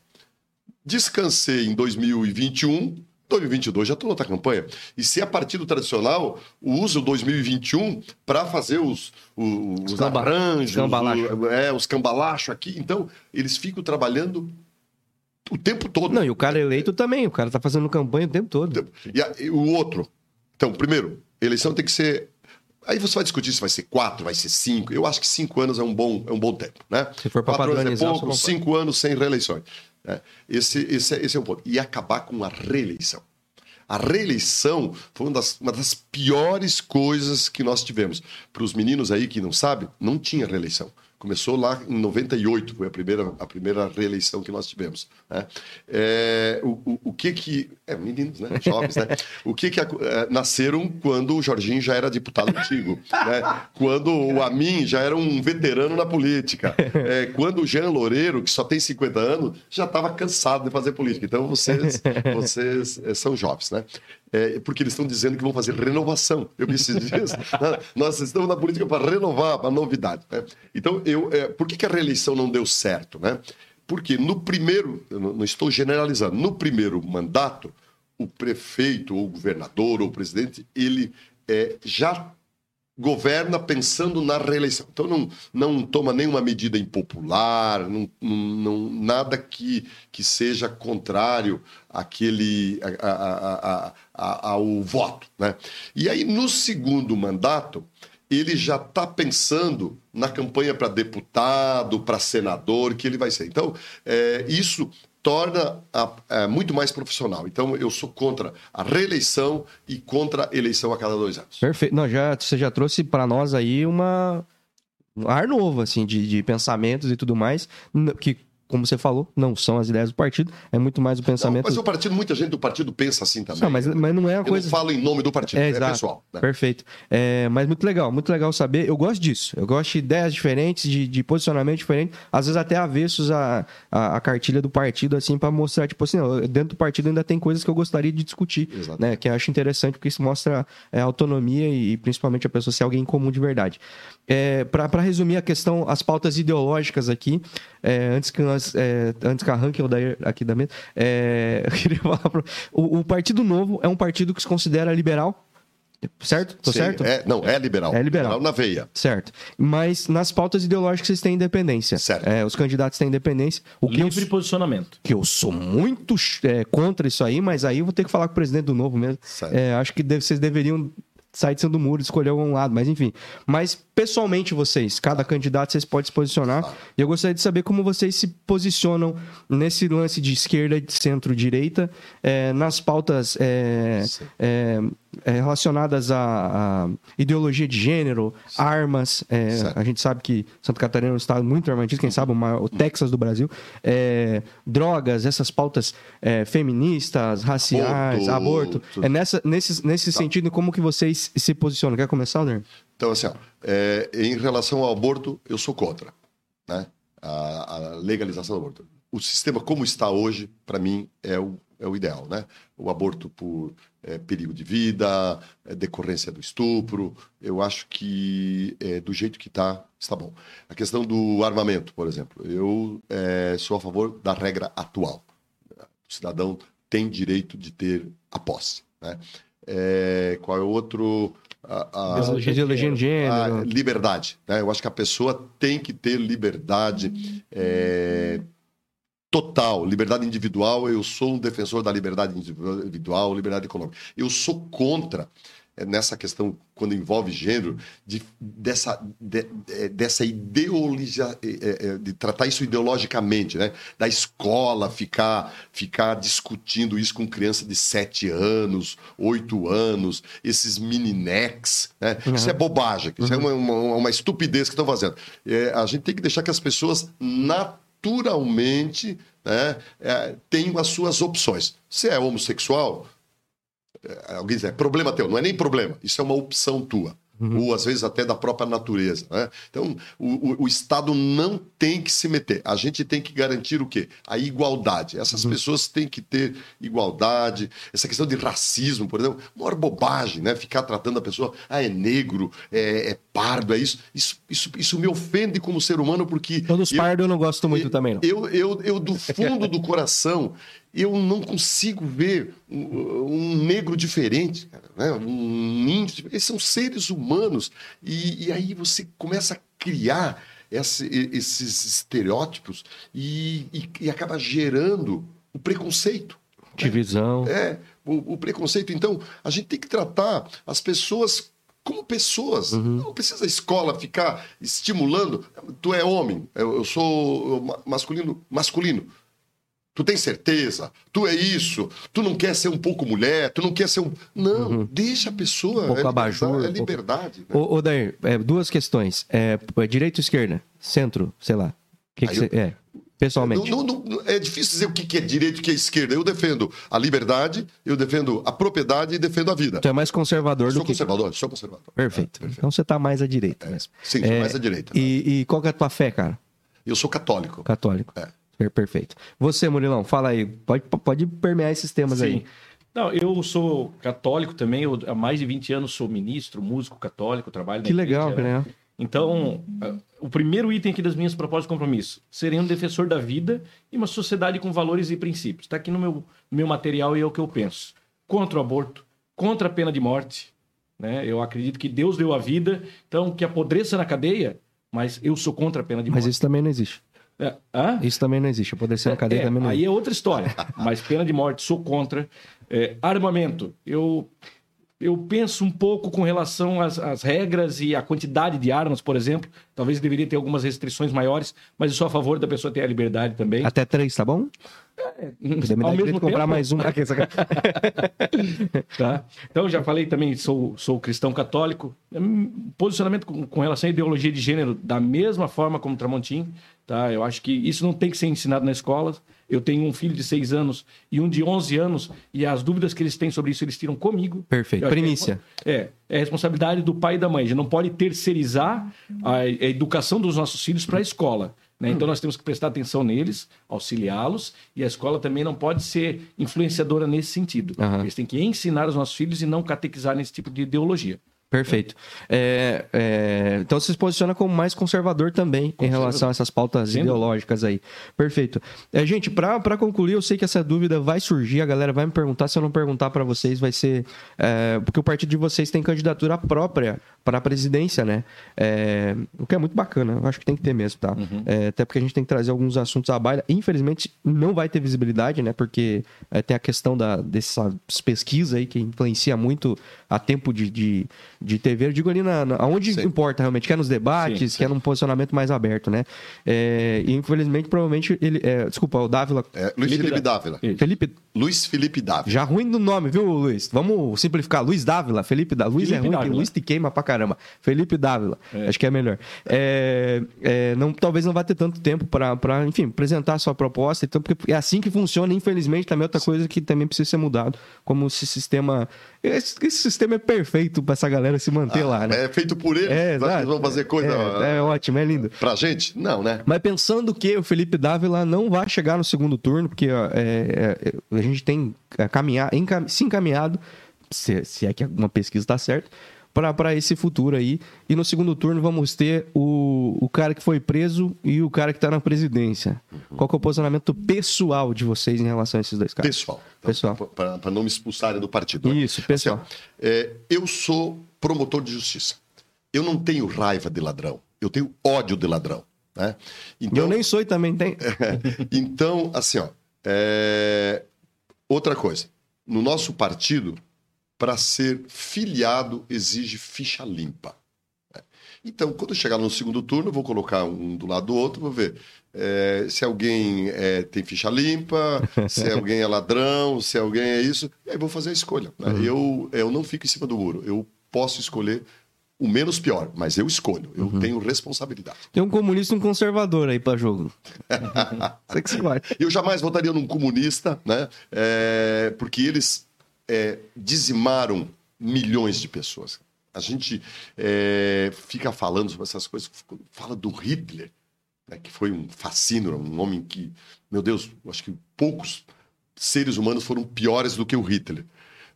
descansei em 2021, 2022 já estou outra campanha. E se é partido tradicional, usa o 2021 para fazer os, os, os arranjos, cambalacho. o- é, os cambalachos aqui. Então, eles ficam trabalhando o tempo todo. Não, e o cara eleito também. O cara tá fazendo campanha o tempo todo. E, a- e o outro. Então, primeiro, eleição tem que ser. Aí você vai discutir se vai ser quatro, vai ser cinco. Eu acho que cinco anos é um bom, é um bom tempo, né? Se for anos é padronizar, eu pouco, cinco anos sem reeleições. né? Esse, esse, é- esse é um ponto. E acabar com a reeleição. A reeleição foi uma das, uma das piores coisas que nós tivemos. Para os meninos aí que não sabem, não tinha reeleição. Começou lá em 98, foi a primeira, a primeira reeleição que nós tivemos. Né? É, o, o, o que que... É, meninos, né? Jovens, né? O que que... é, nasceram quando o Jorginho já era deputado antigo, né? Quando o Amin já era um veterano na política. É, quando o Jean Loureiro, que só tem 50 anos, já estava cansado de fazer política. Então, vocês, vocês é, são jovens, né? É, porque eles estão dizendo que vão fazer renovação. Eu esses dias. né? Nós estamos na política para renovar, para novidade. Né? Então, eu, é, por que, que a reeleição não deu certo? Né? Porque no primeiro, não estou generalizando, no primeiro mandato, o prefeito, ou o governador, ou o presidente, ele é, já governa pensando na reeleição. Então não, não toma nenhuma medida impopular, não, não, nada que, que seja contrário àquele, a- a- a- ao voto. Né? E aí, no segundo mandato, ele já está pensando na campanha para deputado, para senador, que ele vai ser. Então, é, isso torna a- é, muito mais profissional. Então, eu sou contra a reeleição e contra a eleição a cada dois anos. Perfeito. Não, já, você já trouxe para nós aí uma um ar novo, assim, de, de pensamentos e tudo mais, que como você falou, não são as ideias do partido, é muito mais o Não, pensamento. mas o partido, muita gente do partido pensa assim também. Não, mas, mas não é Eu coisa. não falo em nome do partido, é, exato. pessoal. né? Perfeito. É, mas muito legal, muito legal saber. Eu gosto disso. Eu gosto de ideias diferentes, de, de posicionamento diferente, às vezes até avessos a, a, a cartilha do partido, assim, para mostrar, tipo assim, dentro do partido ainda tem coisas que eu gostaria de discutir, Exato. né? Que eu acho interessante, porque isso mostra é, autonomia e, e principalmente a pessoa ser alguém comum de verdade. É, para resumir a questão, as pautas ideológicas aqui, é, antes que nós, é, antes que arranque o Dair aqui da mesa, é, eu queria falar pro, o, o Partido Novo é um partido que se considera liberal, certo? Tô Sim, certo? É, não, é liberal. É liberal. na veia. Certo. Mas nas pautas ideológicas vocês têm independência. Certo. É, os candidatos têm independência. O que eu, Livre posicionamento. que eu sou muito é, contra isso aí, mas aí eu vou ter que falar com o presidente do novo mesmo. Certo. É, acho que deve- vocês deveriam sair de cima do muro, escolher um lado, mas enfim. Mas pessoalmente vocês, cada candidato vocês podem se posicionar. E eu gostaria de saber como vocês se posicionam nesse lance de esquerda, de centro-direita, é, nas pautas é, relacionadas à, à ideologia de gênero, armas. é, a gente sabe que Santa Catarina é um estado muito armativo, quem sabe o, maior- o Texas do Brasil. É, drogas, essas pautas é, feministas, raciais, aborto. Aborto. É nessa, nesse, nesse sentido, como que vocês se posicionam? Quer começar, Alder? Então, assim, ó, é, em relação ao aborto, eu sou contra né? a, a legalização do aborto. O sistema como está hoje, para mim, é o, é o ideal. Né? O aborto por é, perigo de vida, é, decorrência do estupro, eu acho que é, do jeito que está, está bom. A questão do armamento, por exemplo, eu é, sou a favor da regra atual. O cidadão tem direito de ter a posse. Né? É, qual é o outro? A- a- de a gênero. liberdade. Né? Eu acho que a pessoa tem que ter liberdade é, total, liberdade individual. Eu sou um defensor da liberdade individual, liberdade econômica. Eu sou contra é, nessa questão, quando envolve gênero, de, dessa, de- é, dessa ideologia, é, é, é, de tratar isso ideologicamente, né? Da escola ficar, ficar discutindo isso com criança de 7 anos, 8 anos, esses mininex, né? Isso é bobagem, isso é uma, uma, uma estupidez que estão fazendo. É, a gente tem que deixar que as pessoas naturalmente né, é, tenham as suas opções. Se é homossexual, alguém diz, é problema teu. Não é nem problema, isso é uma opção tua. Ou às vezes até da própria natureza. Né? Então, o, o- Estado não tem que se meter. A gente tem que garantir o quê? A igualdade. Essas pessoas têm que ter igualdade. Essa questão de racismo, por exemplo, maior bobagem, né? Ficar tratando a pessoa, ah, é negro, é, é pardo, é isso. Isso, isso. isso me ofende como ser humano, porque. Todos eu- pardos eu não gosto muito também, não. eu, eu, eu, do fundo do coração, eu não consigo ver um, negro diferente, cara, né? um índio. diferente. Eles são seres humanos. E, e aí você começa a criar esse- esses estereótipos e, e- e acaba gerando o preconceito. Divisão. É, o, o preconceito. Então, a gente tem que tratar as pessoas como pessoas. Não precisa a escola ficar estimulando. Tu é homem, eu, eu sou ma- masculino. Masculino. Tu tem certeza? Tu é isso? Tu não quer ser um pouco mulher? Tu não quer ser um. Não, deixa a pessoa. Um pouco é liberdade, abajur, É um pouco- liberdade. né? Ô, ô Dair, é, duas questões. É, é direita ou esquerda? Centro, sei lá. O que, que você. É, pessoalmente. Não- não- não- é difícil dizer o que é direito e o que é esquerda. Eu defendo a liberdade, eu defendo a propriedade e defendo a vida. Tu é mais conservador sou do que. conservador, sou conservador. Perfeito. Então você tá mais à direita mesmo. Sim, sou mais à direita. né? E, e qual é a tua fé, cara? Eu sou católico. Católico. É. Per- Perfeito. Você, Murilão, fala aí. Pode, pode permear esses temas aí. Não, eu sou católico também, eu, há mais de 20 anos sou ministro, músico católico, trabalho na Que legal, igreja, né? né? Então, o primeiro item aqui das minhas propostas de compromisso, serei um defensor da vida e uma sociedade com valores e princípios. Está aqui no meu, meu material e é o que eu penso. Contra o aborto, contra a pena de morte. Né? Eu acredito que Deus deu a vida, então que apodreça na cadeia, mas eu sou contra a pena de Mas morte. isso também não existe. É? Isso também não existe. Poder ser na cadeia É, também não aí é outra história. Mas pena de morte, sou contra. É, armamento, eu, eu penso um pouco com relação às, às regras e à quantidade de armas, por exemplo. Talvez deveria ter algumas restrições maiores, mas eu sou a favor da pessoa ter a liberdade também. Até três, tá bom? Dá Ao mesmo de comprar tempo- mais um. Aqui, Tá? Então, já falei também, sou, sou cristão católico. Hum, Posicionamento com, com relação à ideologia de gênero, da mesma forma como Tramontim, Tá? Eu acho que isso não tem que ser ensinado na escola. Eu tenho um filho de 6 anos e um de 11 anos, e as dúvidas que eles têm sobre isso, eles tiram comigo. Perfeito. Que Primícia. É, é responsabilidade do pai e da mãe. A gente não pode terceirizar a, a educação dos nossos filhos para a escola. né? Então nós temos que prestar atenção neles, auxiliá-los, e a escola também não pode ser influenciadora nesse sentido. Aham. Eles têm que ensinar os nossos filhos e não catequizar nesse tipo de ideologia. Perfeito. É, é, então você se posiciona como mais conservador também em relação a essas pautas ideológicas aí. Perfeito. É, gente, para concluir, eu sei que essa dúvida vai surgir, a galera vai me perguntar. Se eu não perguntar para vocês, vai ser. é, porque o partido de vocês tem candidatura própria para a presidência, né? É, o que é muito bacana, eu acho que tem que ter mesmo, tá? É, até porque a gente tem que trazer alguns assuntos à baila. Infelizmente, não vai ter visibilidade, né? Porque é, tem a questão da, dessas pesquisas aí que influencia muito a tempo de, de, de TV. Eu digo ali na, na, onde Sim. importa realmente, que é nos debates, Sim, que é num posicionamento mais aberto, né? É, e infelizmente, provavelmente, ele. é, desculpa, o Dávila. É, Luiz Felipe Felipe Dávila. Isso. Felipe. Luiz Felipe Dávila. Já ruim do nome, viu, Luiz? Vamos simplificar. Luiz Dávila, Felipe Dávila. Luiz Felipe é ruim, que Dávila. Luiz te queima pra caramba. Felipe Dávila, acho que é melhor. É, é, não, talvez não vá ter tanto tempo pra, pra, enfim, apresentar a sua proposta. Então, porque é assim que funciona, infelizmente, também é outra coisa que também precisa ser mudado. Como esse sistema. Esse, esse sistema é perfeito pra essa galera se manter lá, né? É feito por ele. É, exato. eles vão fazer coisa É, é ótimo, é lindo. pra gente? Não, né? Mas pensando que o Felipe Dávila não vai chegar no segundo turno, porque ó, é, é, a gente tem é, caminhar, encam- se encaminhado, se, se é que alguma pesquisa está certa, para esse futuro aí. E no segundo turno vamos ter o, o cara que foi preso e o cara que está na presidência. Qual que é o posicionamento pessoal de vocês em relação a esses dois caras? Pessoal. Pessoal. Para não me expulsarem do partido. né? Isso, pessoal. Assim, ó, é, eu sou promotor de justiça. Eu não tenho raiva de ladrão. Eu tenho ódio de ladrão. Né? Então, eu nem sou e também tem. então, assim, ó, é, outra coisa. No nosso partido, para ser filiado, exige ficha limpa. né? Então, quando eu chegar no segundo turno, eu vou colocar um do lado do outro, vou ver é, se alguém é, tem ficha limpa, se alguém é ladrão, se alguém é isso. E aí vou fazer a escolha. né? Eu, eu não fico em cima do muro. Eu posso escolher o menos pior, mas eu escolho. Eu tenho responsabilidade. Tem um comunista e um conservador aí para jogo. Sei que você vai. Eu jamais votaria num comunista, né? É, porque eles é, dizimaram milhões de pessoas. A gente é, fica falando sobre essas coisas, fala do Hitler, né, que foi um fascínio, um homem que, meu Deus, eu acho que poucos seres humanos foram piores do que o Hitler.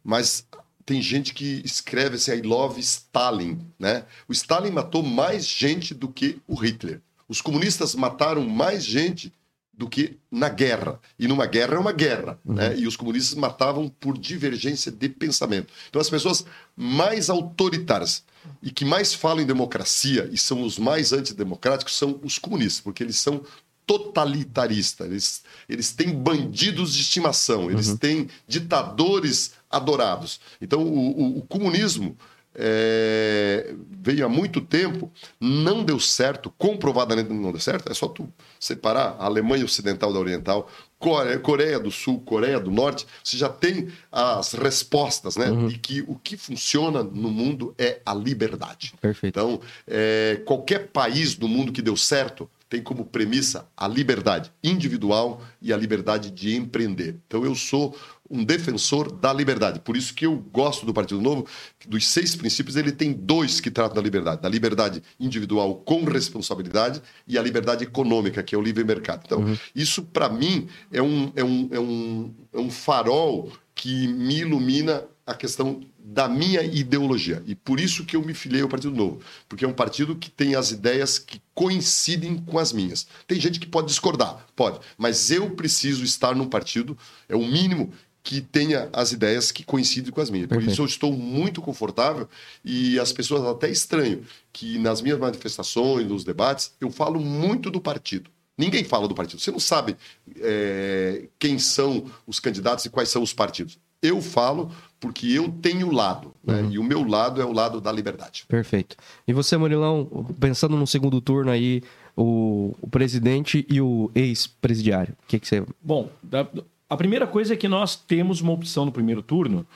Mas tem gente que escreve assim, I love Stalin, né? O Stalin matou mais gente do que o Hitler. Os comunistas mataram mais gente do que na guerra. E numa guerra é uma guerra, né? E os comunistas matavam por divergência de pensamento. Então as pessoas mais autoritárias e que mais falam em democracia e são os mais antidemocráticos são os comunistas, porque eles são totalitaristas. Eles, eles têm bandidos de estimação, eles têm ditadores adorados. Então o, o- o comunismo é, veio há muito tempo, não deu certo, comprovadamente não deu certo. É só tu separar a Alemanha Ocidental da Oriental, Coreia, Coreia do Sul, Coreia do Norte, você já tem as respostas, né? E que o que funciona no mundo é a liberdade. Perfeito. Então, é, qualquer país do mundo que deu certo tem como premissa a liberdade individual e a liberdade de empreender. Então, eu sou um defensor da liberdade. Por isso que eu gosto do Partido Novo, dos seis princípios, ele tem dois que tratam da liberdade. Da liberdade individual com responsabilidade e a liberdade econômica, que é o livre mercado. Então, isso, para mim, é um, é, um, é, um, é um farol que me ilumina a questão da minha ideologia. E por isso que eu me filiei ao Partido Novo. Porque é um partido que tem as ideias que coincidem com as minhas. Tem gente que pode discordar, pode. Mas eu preciso estar num partido, é o mínimo que tenha as ideias que coincidem com as minhas. Por isso eu estou muito confortável e as pessoas até estranham que nas minhas manifestações, nos debates, eu falo muito do partido. Ninguém fala do partido. Você não sabe é, quem são os candidatos e quais são os partidos. Eu falo porque eu tenho lado, né? Uhum. e o meu lado é o lado da liberdade. Perfeito. E você, Murilão, pensando no segundo turno aí, o, o presidente e o ex-presidiário, o que, que você. Bom, da- a primeira coisa é que nós temos uma opção no primeiro turno,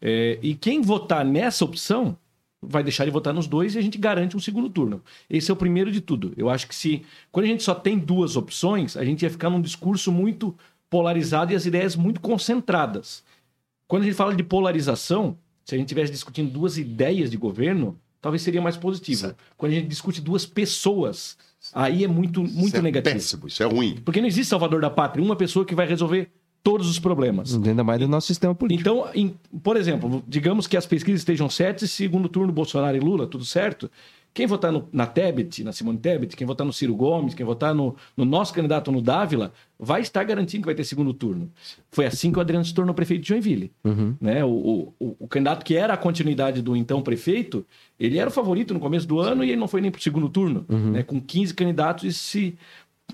é, e quem votar nessa opção vai deixar de votar nos dois e a gente garante um segundo turno. Esse é o primeiro de tudo. Eu acho que se quando a gente só tem duas opções, a gente ia ficar num discurso muito polarizado e as ideias muito concentradas. Quando a gente fala de polarização, se a gente estivesse discutindo duas ideias de governo, talvez seria mais positivo. Certo. Quando a gente discute duas pessoas, aí é muito, muito isso é negativo. Péssimo, isso é ruim. Porque não existe salvador da pátria, uma pessoa que vai resolver todos os problemas. Ainda mais do nosso sistema político. Então, em, por exemplo, digamos que as pesquisas estejam certas, segundo turno Bolsonaro e Lula, tudo certo. Quem votar no, na Tebet, na Simone Tebet, quem votar no Ciro Gomes, quem votar no, no, nosso candidato no Dávila, vai estar garantindo que vai ter segundo turno. Foi assim que o Adriano se tornou prefeito de Joinville. Uhum. Né? O, o, o, candidato que era a continuidade do então prefeito, ele era o favorito no começo do ano e ele não foi nem para o segundo turno. Uhum. Né? Com 15 candidatos, e se,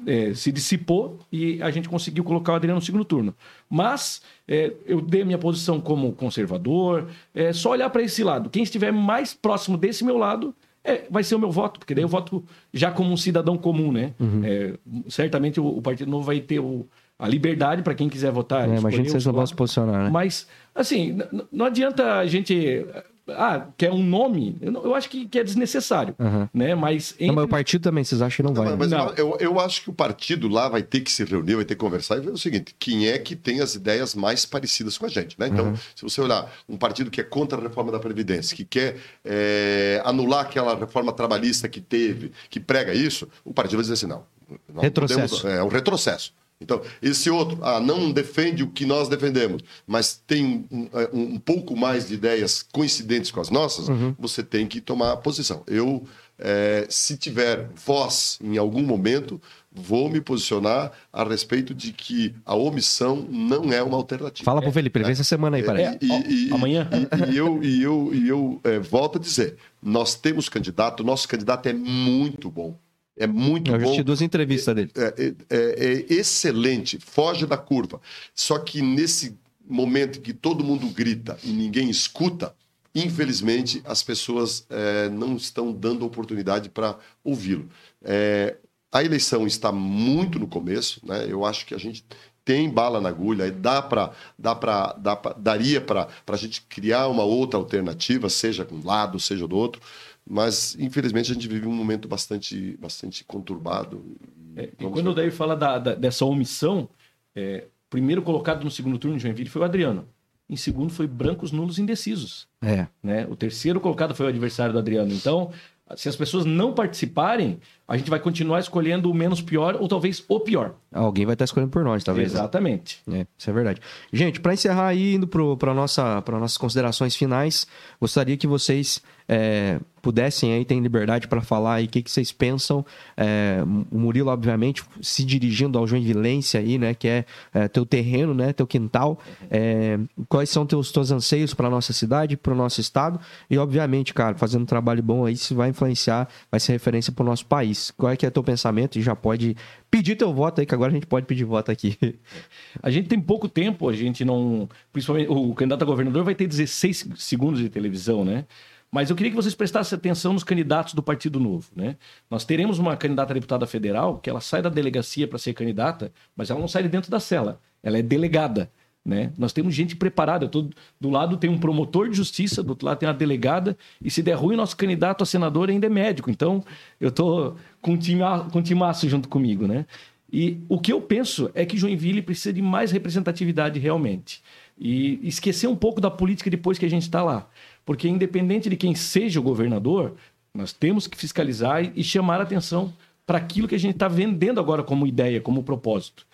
é, se dissipou e a gente conseguiu colocar o Adriano no segundo turno. Mas é, eu dei a minha posição como conservador, é só olhar para esse lado. Quem estiver mais próximo desse meu lado é, vai ser o meu voto, porque daí eu voto já como um cidadão comum, né? Uhum. É, certamente o, o, Partido Novo vai ter o, a liberdade para quem quiser votar. É, imagina que vocês não vão se posicionar, né? Mas, assim, não adianta a gente ah, quer um nome, eu, eu acho que, que, é desnecessário, uhum. né? Mas, entre... não, mas o partido também, vocês acham que não, vai? Não, mas não. Eu, eu acho que o partido lá vai ter que se reunir, vai ter que conversar e ver o seguinte, quem é que tem as ideias mais parecidas com a gente, né? Então, uhum. se você olhar um partido que é contra a reforma da Previdência, que quer é, anular aquela reforma trabalhista que teve, que prega isso, o partido vai dizer assim, não. Retrocesso. Podemos, é um retrocesso. Então, esse outro ah, não defende o que nós defendemos, mas tem um, é, um, um pouco mais de ideias coincidentes com as nossas, uhum. você tem que tomar posição. Eu, é, se tiver voz em algum momento, vou me posicionar a respeito de que a omissão não é uma alternativa. Fala para o Felipe, ele vem essa semana aí, é, parece. E, e, Amanhã. E, e, eu, e eu, e eu é, volto a dizer, nós temos candidato, nosso candidato é muito bom é muito eu bom. Eu assisti duas entrevistas dele. É, é, é, é, excelente, foge da curva. Só que nesse momento que todo mundo grita e ninguém escuta, infelizmente as pessoas é, não estão dando oportunidade para ouvi-lo. É, a eleição está muito no começo, né? eu acho que a gente tem bala na agulha, dá para dá para dá pra, daria para a gente criar uma outra alternativa, seja com um lado, seja do outro. Mas, infelizmente, a gente vive um momento bastante, bastante conturbado. É, e quando o Daí fala da, da, dessa omissão, é, primeiro colocado no segundo turno de Joinville foi o Adriano. Em segundo foi brancos, nulos indecisos. É. Né? O terceiro colocado foi o adversário do Adriano. Então, se as pessoas não participarem, a gente vai continuar escolhendo o menos pior ou talvez o pior. Alguém vai estar escolhendo por nós, talvez. Né? Exatamente. É, isso é verdade. Gente, para encerrar aí, indo para nossa, nossas considerações finais, gostaria que vocês é, pudessem aí, ter liberdade para falar aí o que, que vocês pensam. É, o Murilo, obviamente, se dirigindo ao Joinvilense aí, né? Que é, é teu terreno, né? Teu quintal. É, quais são teus, teus anseios para nossa cidade, para o nosso estado? E, obviamente, cara, fazendo um trabalho bom aí, isso vai influenciar, vai ser referência para o nosso país. Qual é que é teu pensamento? E já pode pedir teu voto aí, que agora a gente pode pedir voto aqui. A gente tem pouco tempo, a gente não... Principalmente, o candidato a governador vai ter 16 segundos de televisão, né? Mas eu queria que vocês prestassem atenção nos candidatos do Partido Novo. Né? Nós teremos uma candidata a deputada federal que ela sai da delegacia para ser candidata, mas ela não sai de dentro da cela. Ela é delegada. Né? Nós temos gente preparada. Tô, do lado tem um promotor de justiça, do outro lado tem uma delegada, e se der ruim, nosso candidato a senador ainda é médico. Então, eu estou com um time, com timaço junto comigo. Né? E o que eu penso é que Joinville precisa de mais representatividade realmente. E esquecer um pouco da política depois que a gente está lá. Porque, independente de quem seja o governador, nós temos que fiscalizar e chamar a atenção para aquilo que a gente está vendendo agora como ideia, como propósito.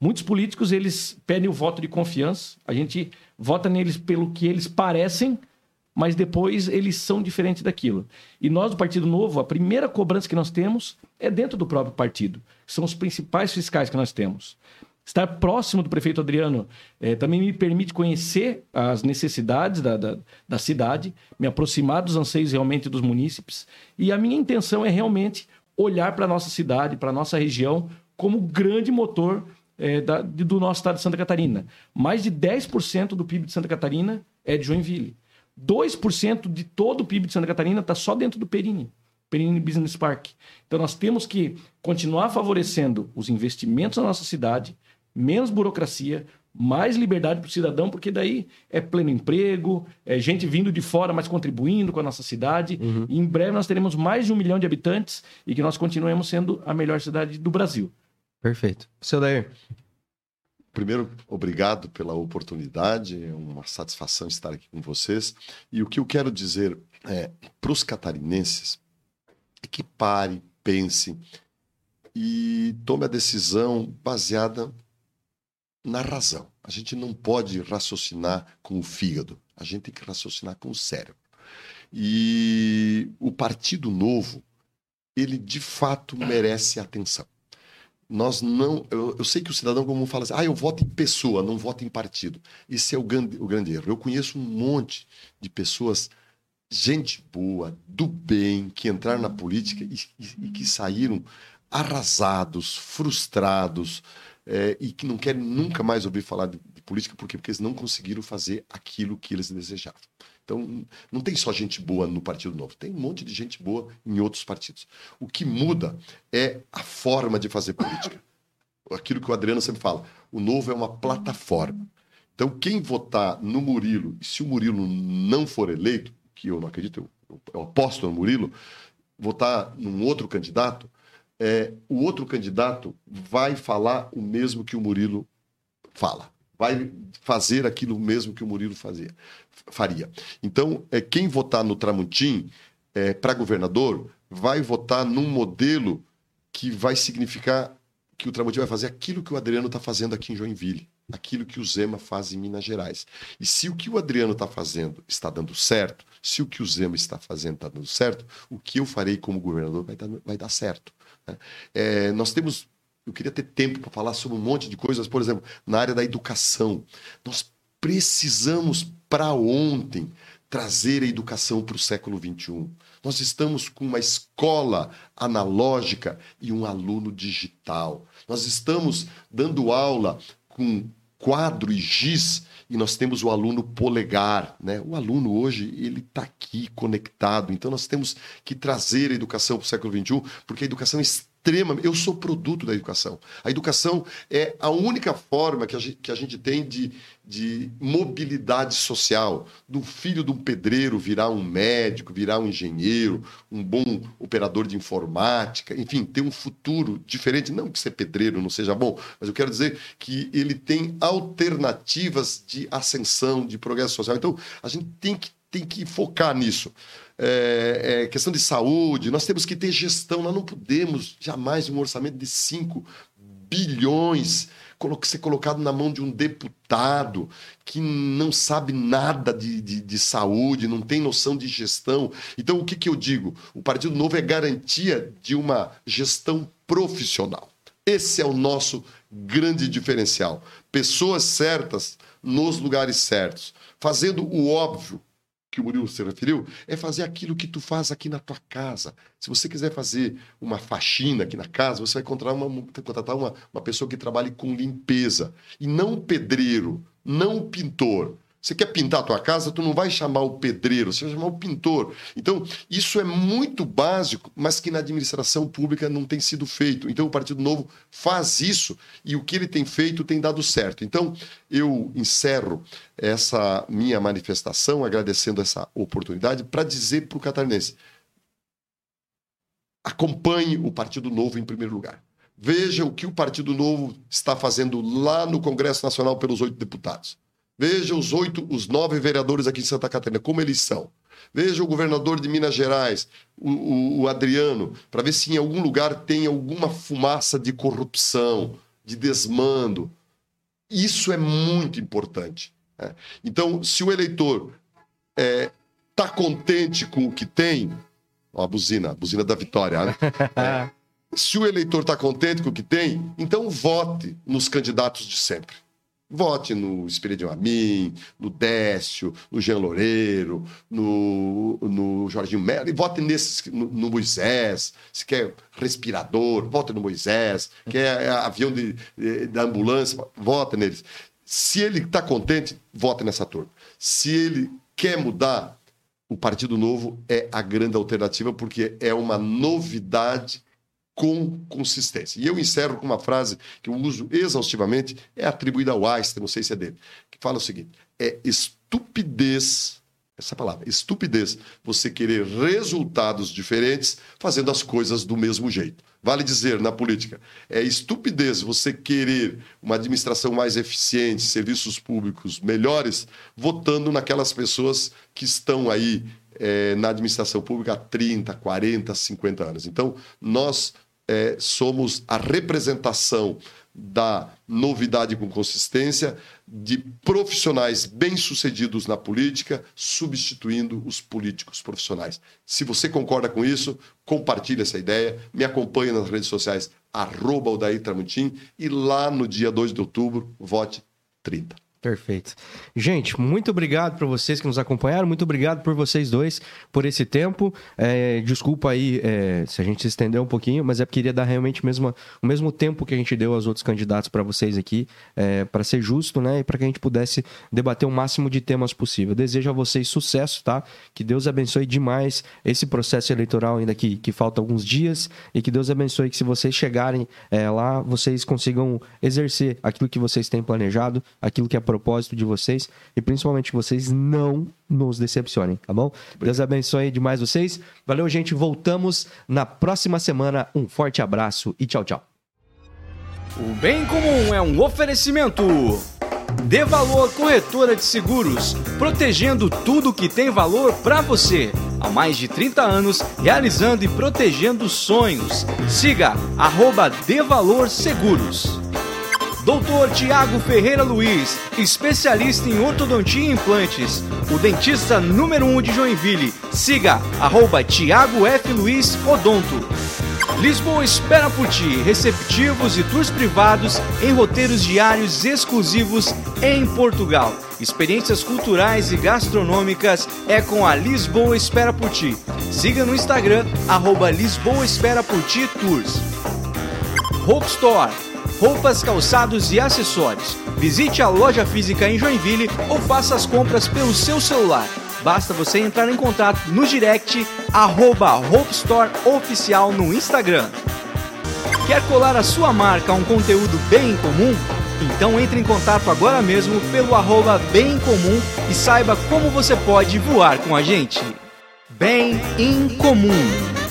Muitos políticos eles pedem o voto de confiança, a gente vota neles pelo que eles parecem, mas depois eles são diferentes daquilo. E nós do Partido Novo, a primeira cobrança que nós temos é dentro do próprio partido. São os principais fiscais que nós temos. Estar próximo do prefeito Adriano eh, também me permite conhecer as necessidades da, da, da, cidade, me aproximar dos anseios realmente dos munícipes. E a minha intenção é realmente olhar para a nossa cidade, para a nossa região, como grande motor eh, da, do nosso estado de Santa Catarina. Mais de 10% do PIB de Santa Catarina é de Joinville. 2% de todo o PIB de Santa Catarina está só dentro do Perini. Perini Business Park. Então nós temos que continuar favorecendo os investimentos na nossa cidade, menos burocracia, mais liberdade para o cidadão, porque daí é pleno emprego, é gente vindo de fora, mas contribuindo com a nossa cidade. Uhum. E em breve nós teremos mais de um milhão de habitantes e que nós continuemos sendo a melhor cidade do Brasil. Perfeito. Seu Dair. Primeiro, obrigado pela oportunidade, é uma satisfação estar aqui com vocês. E o que eu quero dizer é, para os catarinenses é que pare, pense e tome a decisão baseada na razão. A gente não pode raciocinar com o fígado, a gente tem que raciocinar com o cérebro. E o Partido Novo, ele de fato merece atenção. Nós não. Eu, eu sei que o cidadão comum fala assim: ah, eu voto em pessoa, não voto em partido. Esse é o grande, o grande erro. Eu conheço um monte de pessoas, gente boa, do bem, que entraram na política e, e, e que saíram arrasados, frustrados, é, e que não querem nunca mais ouvir falar de, de política, por quê? Porque eles não conseguiram fazer aquilo que eles desejavam. Então, não tem só gente boa no Partido Novo, tem um monte de gente boa em outros partidos. O que muda é a forma de fazer política. Aquilo que o Adriano sempre fala: o Novo é uma plataforma. Então, quem votar no Murilo, e se o Murilo não for eleito, que eu não acredito, eu, eu aposto no Murilo, votar num outro candidato, é, o outro candidato vai falar o mesmo que o Murilo fala. Vai fazer aquilo mesmo que o Murilo fazia, faria. Então, é, quem votar no Tramontim é, para governador vai votar num modelo que vai significar que o Tramontim vai fazer aquilo que o Adriano está fazendo aqui em Joinville, aquilo que o Zema faz em Minas Gerais. E se o que o Adriano está fazendo está dando certo, se o que o Zema está fazendo está dando certo, o que eu farei como governador vai dar, vai dar certo. Né? É, nós temos. Eu queria ter tempo para falar sobre um monte de coisas, por exemplo, na área da educação. Nós precisamos, para ontem, trazer a educação para o século XXI. Nós estamos com uma escola analógica e um aluno digital. Nós estamos dando aula com quadro e giz e nós temos o aluno polegar, né? O aluno hoje ele está aqui conectado, então nós temos que trazer a educação para o século XXI, porque a educação é extremamente. Eu sou produto da educação. A educação é a única forma que a gente, que a gente tem de, de mobilidade social. Do filho de um pedreiro virar um médico, virar um engenheiro, um bom operador de informática, enfim, ter um futuro diferente. Não que ser pedreiro não seja bom, mas eu quero dizer que ele tem alternativas de ascensão, de progresso social. Então, a gente tem que, tem que focar nisso é, é, questão de saúde, nós temos que ter gestão, nós não podemos jamais um orçamento de 5 bilhões ser colocado na mão de um deputado que não sabe nada de, de, de, saúde, não tem noção de gestão. Então, o que, que eu digo? O Partido Novo é garantia de uma gestão profissional. Esse é o nosso grande diferencial. Pessoas certas nos lugares certos, fazendo o óbvio, que o Murilo se referiu, é fazer aquilo que tu faz aqui na tua casa. Se você quiser fazer uma faxina aqui na casa, você vai contratar uma, contratar uma, uma pessoa que trabalhe com limpeza. E não um pedreiro, não um pintor. Você quer pintar a tua casa, tu não vai chamar o pedreiro, você vai chamar o pintor. Então, isso é muito básico, mas que na administração pública não tem sido feito. Então, o Partido Novo faz isso e o que ele tem feito tem dado certo. Então, eu encerro essa minha manifestação agradecendo essa oportunidade para dizer para o catarinense: acompanhe o Partido Novo em primeiro lugar. Veja o que o Partido Novo está fazendo lá no Congresso Nacional pelos oito deputados. Veja os oito, os nove vereadores aqui em Santa Catarina, como eles são. Veja o governador de Minas Gerais, o, o, o Adriano, para ver se em algum lugar tem alguma fumaça de corrupção, de desmando. Isso é muito importante. Né? Então, se o eleitor está é, tá contente com o que tem, ó, a buzina, a buzina da vitória, né? É, se o eleitor está contente com o que tem, então vote nos candidatos de sempre. Vote no Espírito Amin, no Décio, no Jean Loureiro, no, no Jorginho Melo, e vote nesses, no, no, Moisés. Se quer respirador, vote no Moisés. Quer avião de, de, da ambulância, vote neles. Se ele está contente, vote nessa turma. Se ele quer mudar, o Partido Novo é a grande alternativa, porque é uma novidade com consistência. E eu encerro com uma frase que eu uso exaustivamente, é atribuída ao Einstein, não sei se é dele, que fala o seguinte: é estupidez, essa palavra, estupidez, você querer resultados diferentes fazendo as coisas do mesmo jeito. Vale dizer, na política, é estupidez você querer uma administração mais eficiente, serviços públicos melhores, votando naquelas pessoas que estão aí é, na administração pública há 30, 40, 50 anos. Então, nós é, somos a representação da novidade com consistência, de profissionais bem-sucedidos na política, substituindo os políticos profissionais. Se você concorda com isso, compartilhe essa ideia, me acompanhe nas redes sociais, arroba Odair Tramontim, e lá no dia 2 de outubro, vote 30. Perfeito. Gente, muito obrigado por vocês que nos acompanharam, muito obrigado por vocês dois por esse tempo. É, desculpa aí é, se a gente se estendeu um pouquinho, mas é porque queria dar realmente mesmo, o mesmo tempo que a gente deu aos outros candidatos para vocês aqui, é, para ser justo, né? E para que a gente pudesse debater o máximo de temas possível. Desejo a vocês sucesso, tá? Que Deus abençoe demais esse processo eleitoral ainda que, que falta alguns dias e que Deus abençoe que se vocês chegarem é, lá, vocês consigam exercer aquilo que vocês têm planejado, aquilo que é propósito de vocês e principalmente que vocês não nos decepcionem, tá bom? Deus abençoe demais vocês. Valeu, gente. Voltamos na próxima semana. Um forte abraço e tchau, tchau. O Bem Comum é um oferecimento. Dê Valor Corretora de Seguros, protegendo tudo que tem valor para você. Há mais de 30 anos, realizando e protegendo sonhos. Siga arroba Dê Valor Seguros. Doutor Tiago Ferreira Luiz, especialista em ortodontia e implantes, o dentista número 1 um de Joinville. Siga arroba Tiago F. Luiz Odonto. Lisboa espera por ti, receptivos e tours privados em roteiros diários exclusivos em Portugal. Experiências culturais e gastronômicas é com a Lisboa Espera por Ti. Siga no Instagram, arroba Lisboa Espera por Ti Tours. Hope Store roupas, calçados e acessórios. Visite a loja física em Joinville ou faça as compras pelo seu celular. Basta você entrar em contato no direct arroba Hope Store Oficial no Instagram. Quer colar a sua marca a um conteúdo bem comum? Então entre em contato agora mesmo pelo arroba bem comum e saiba como você pode voar com a gente. Bem em comum.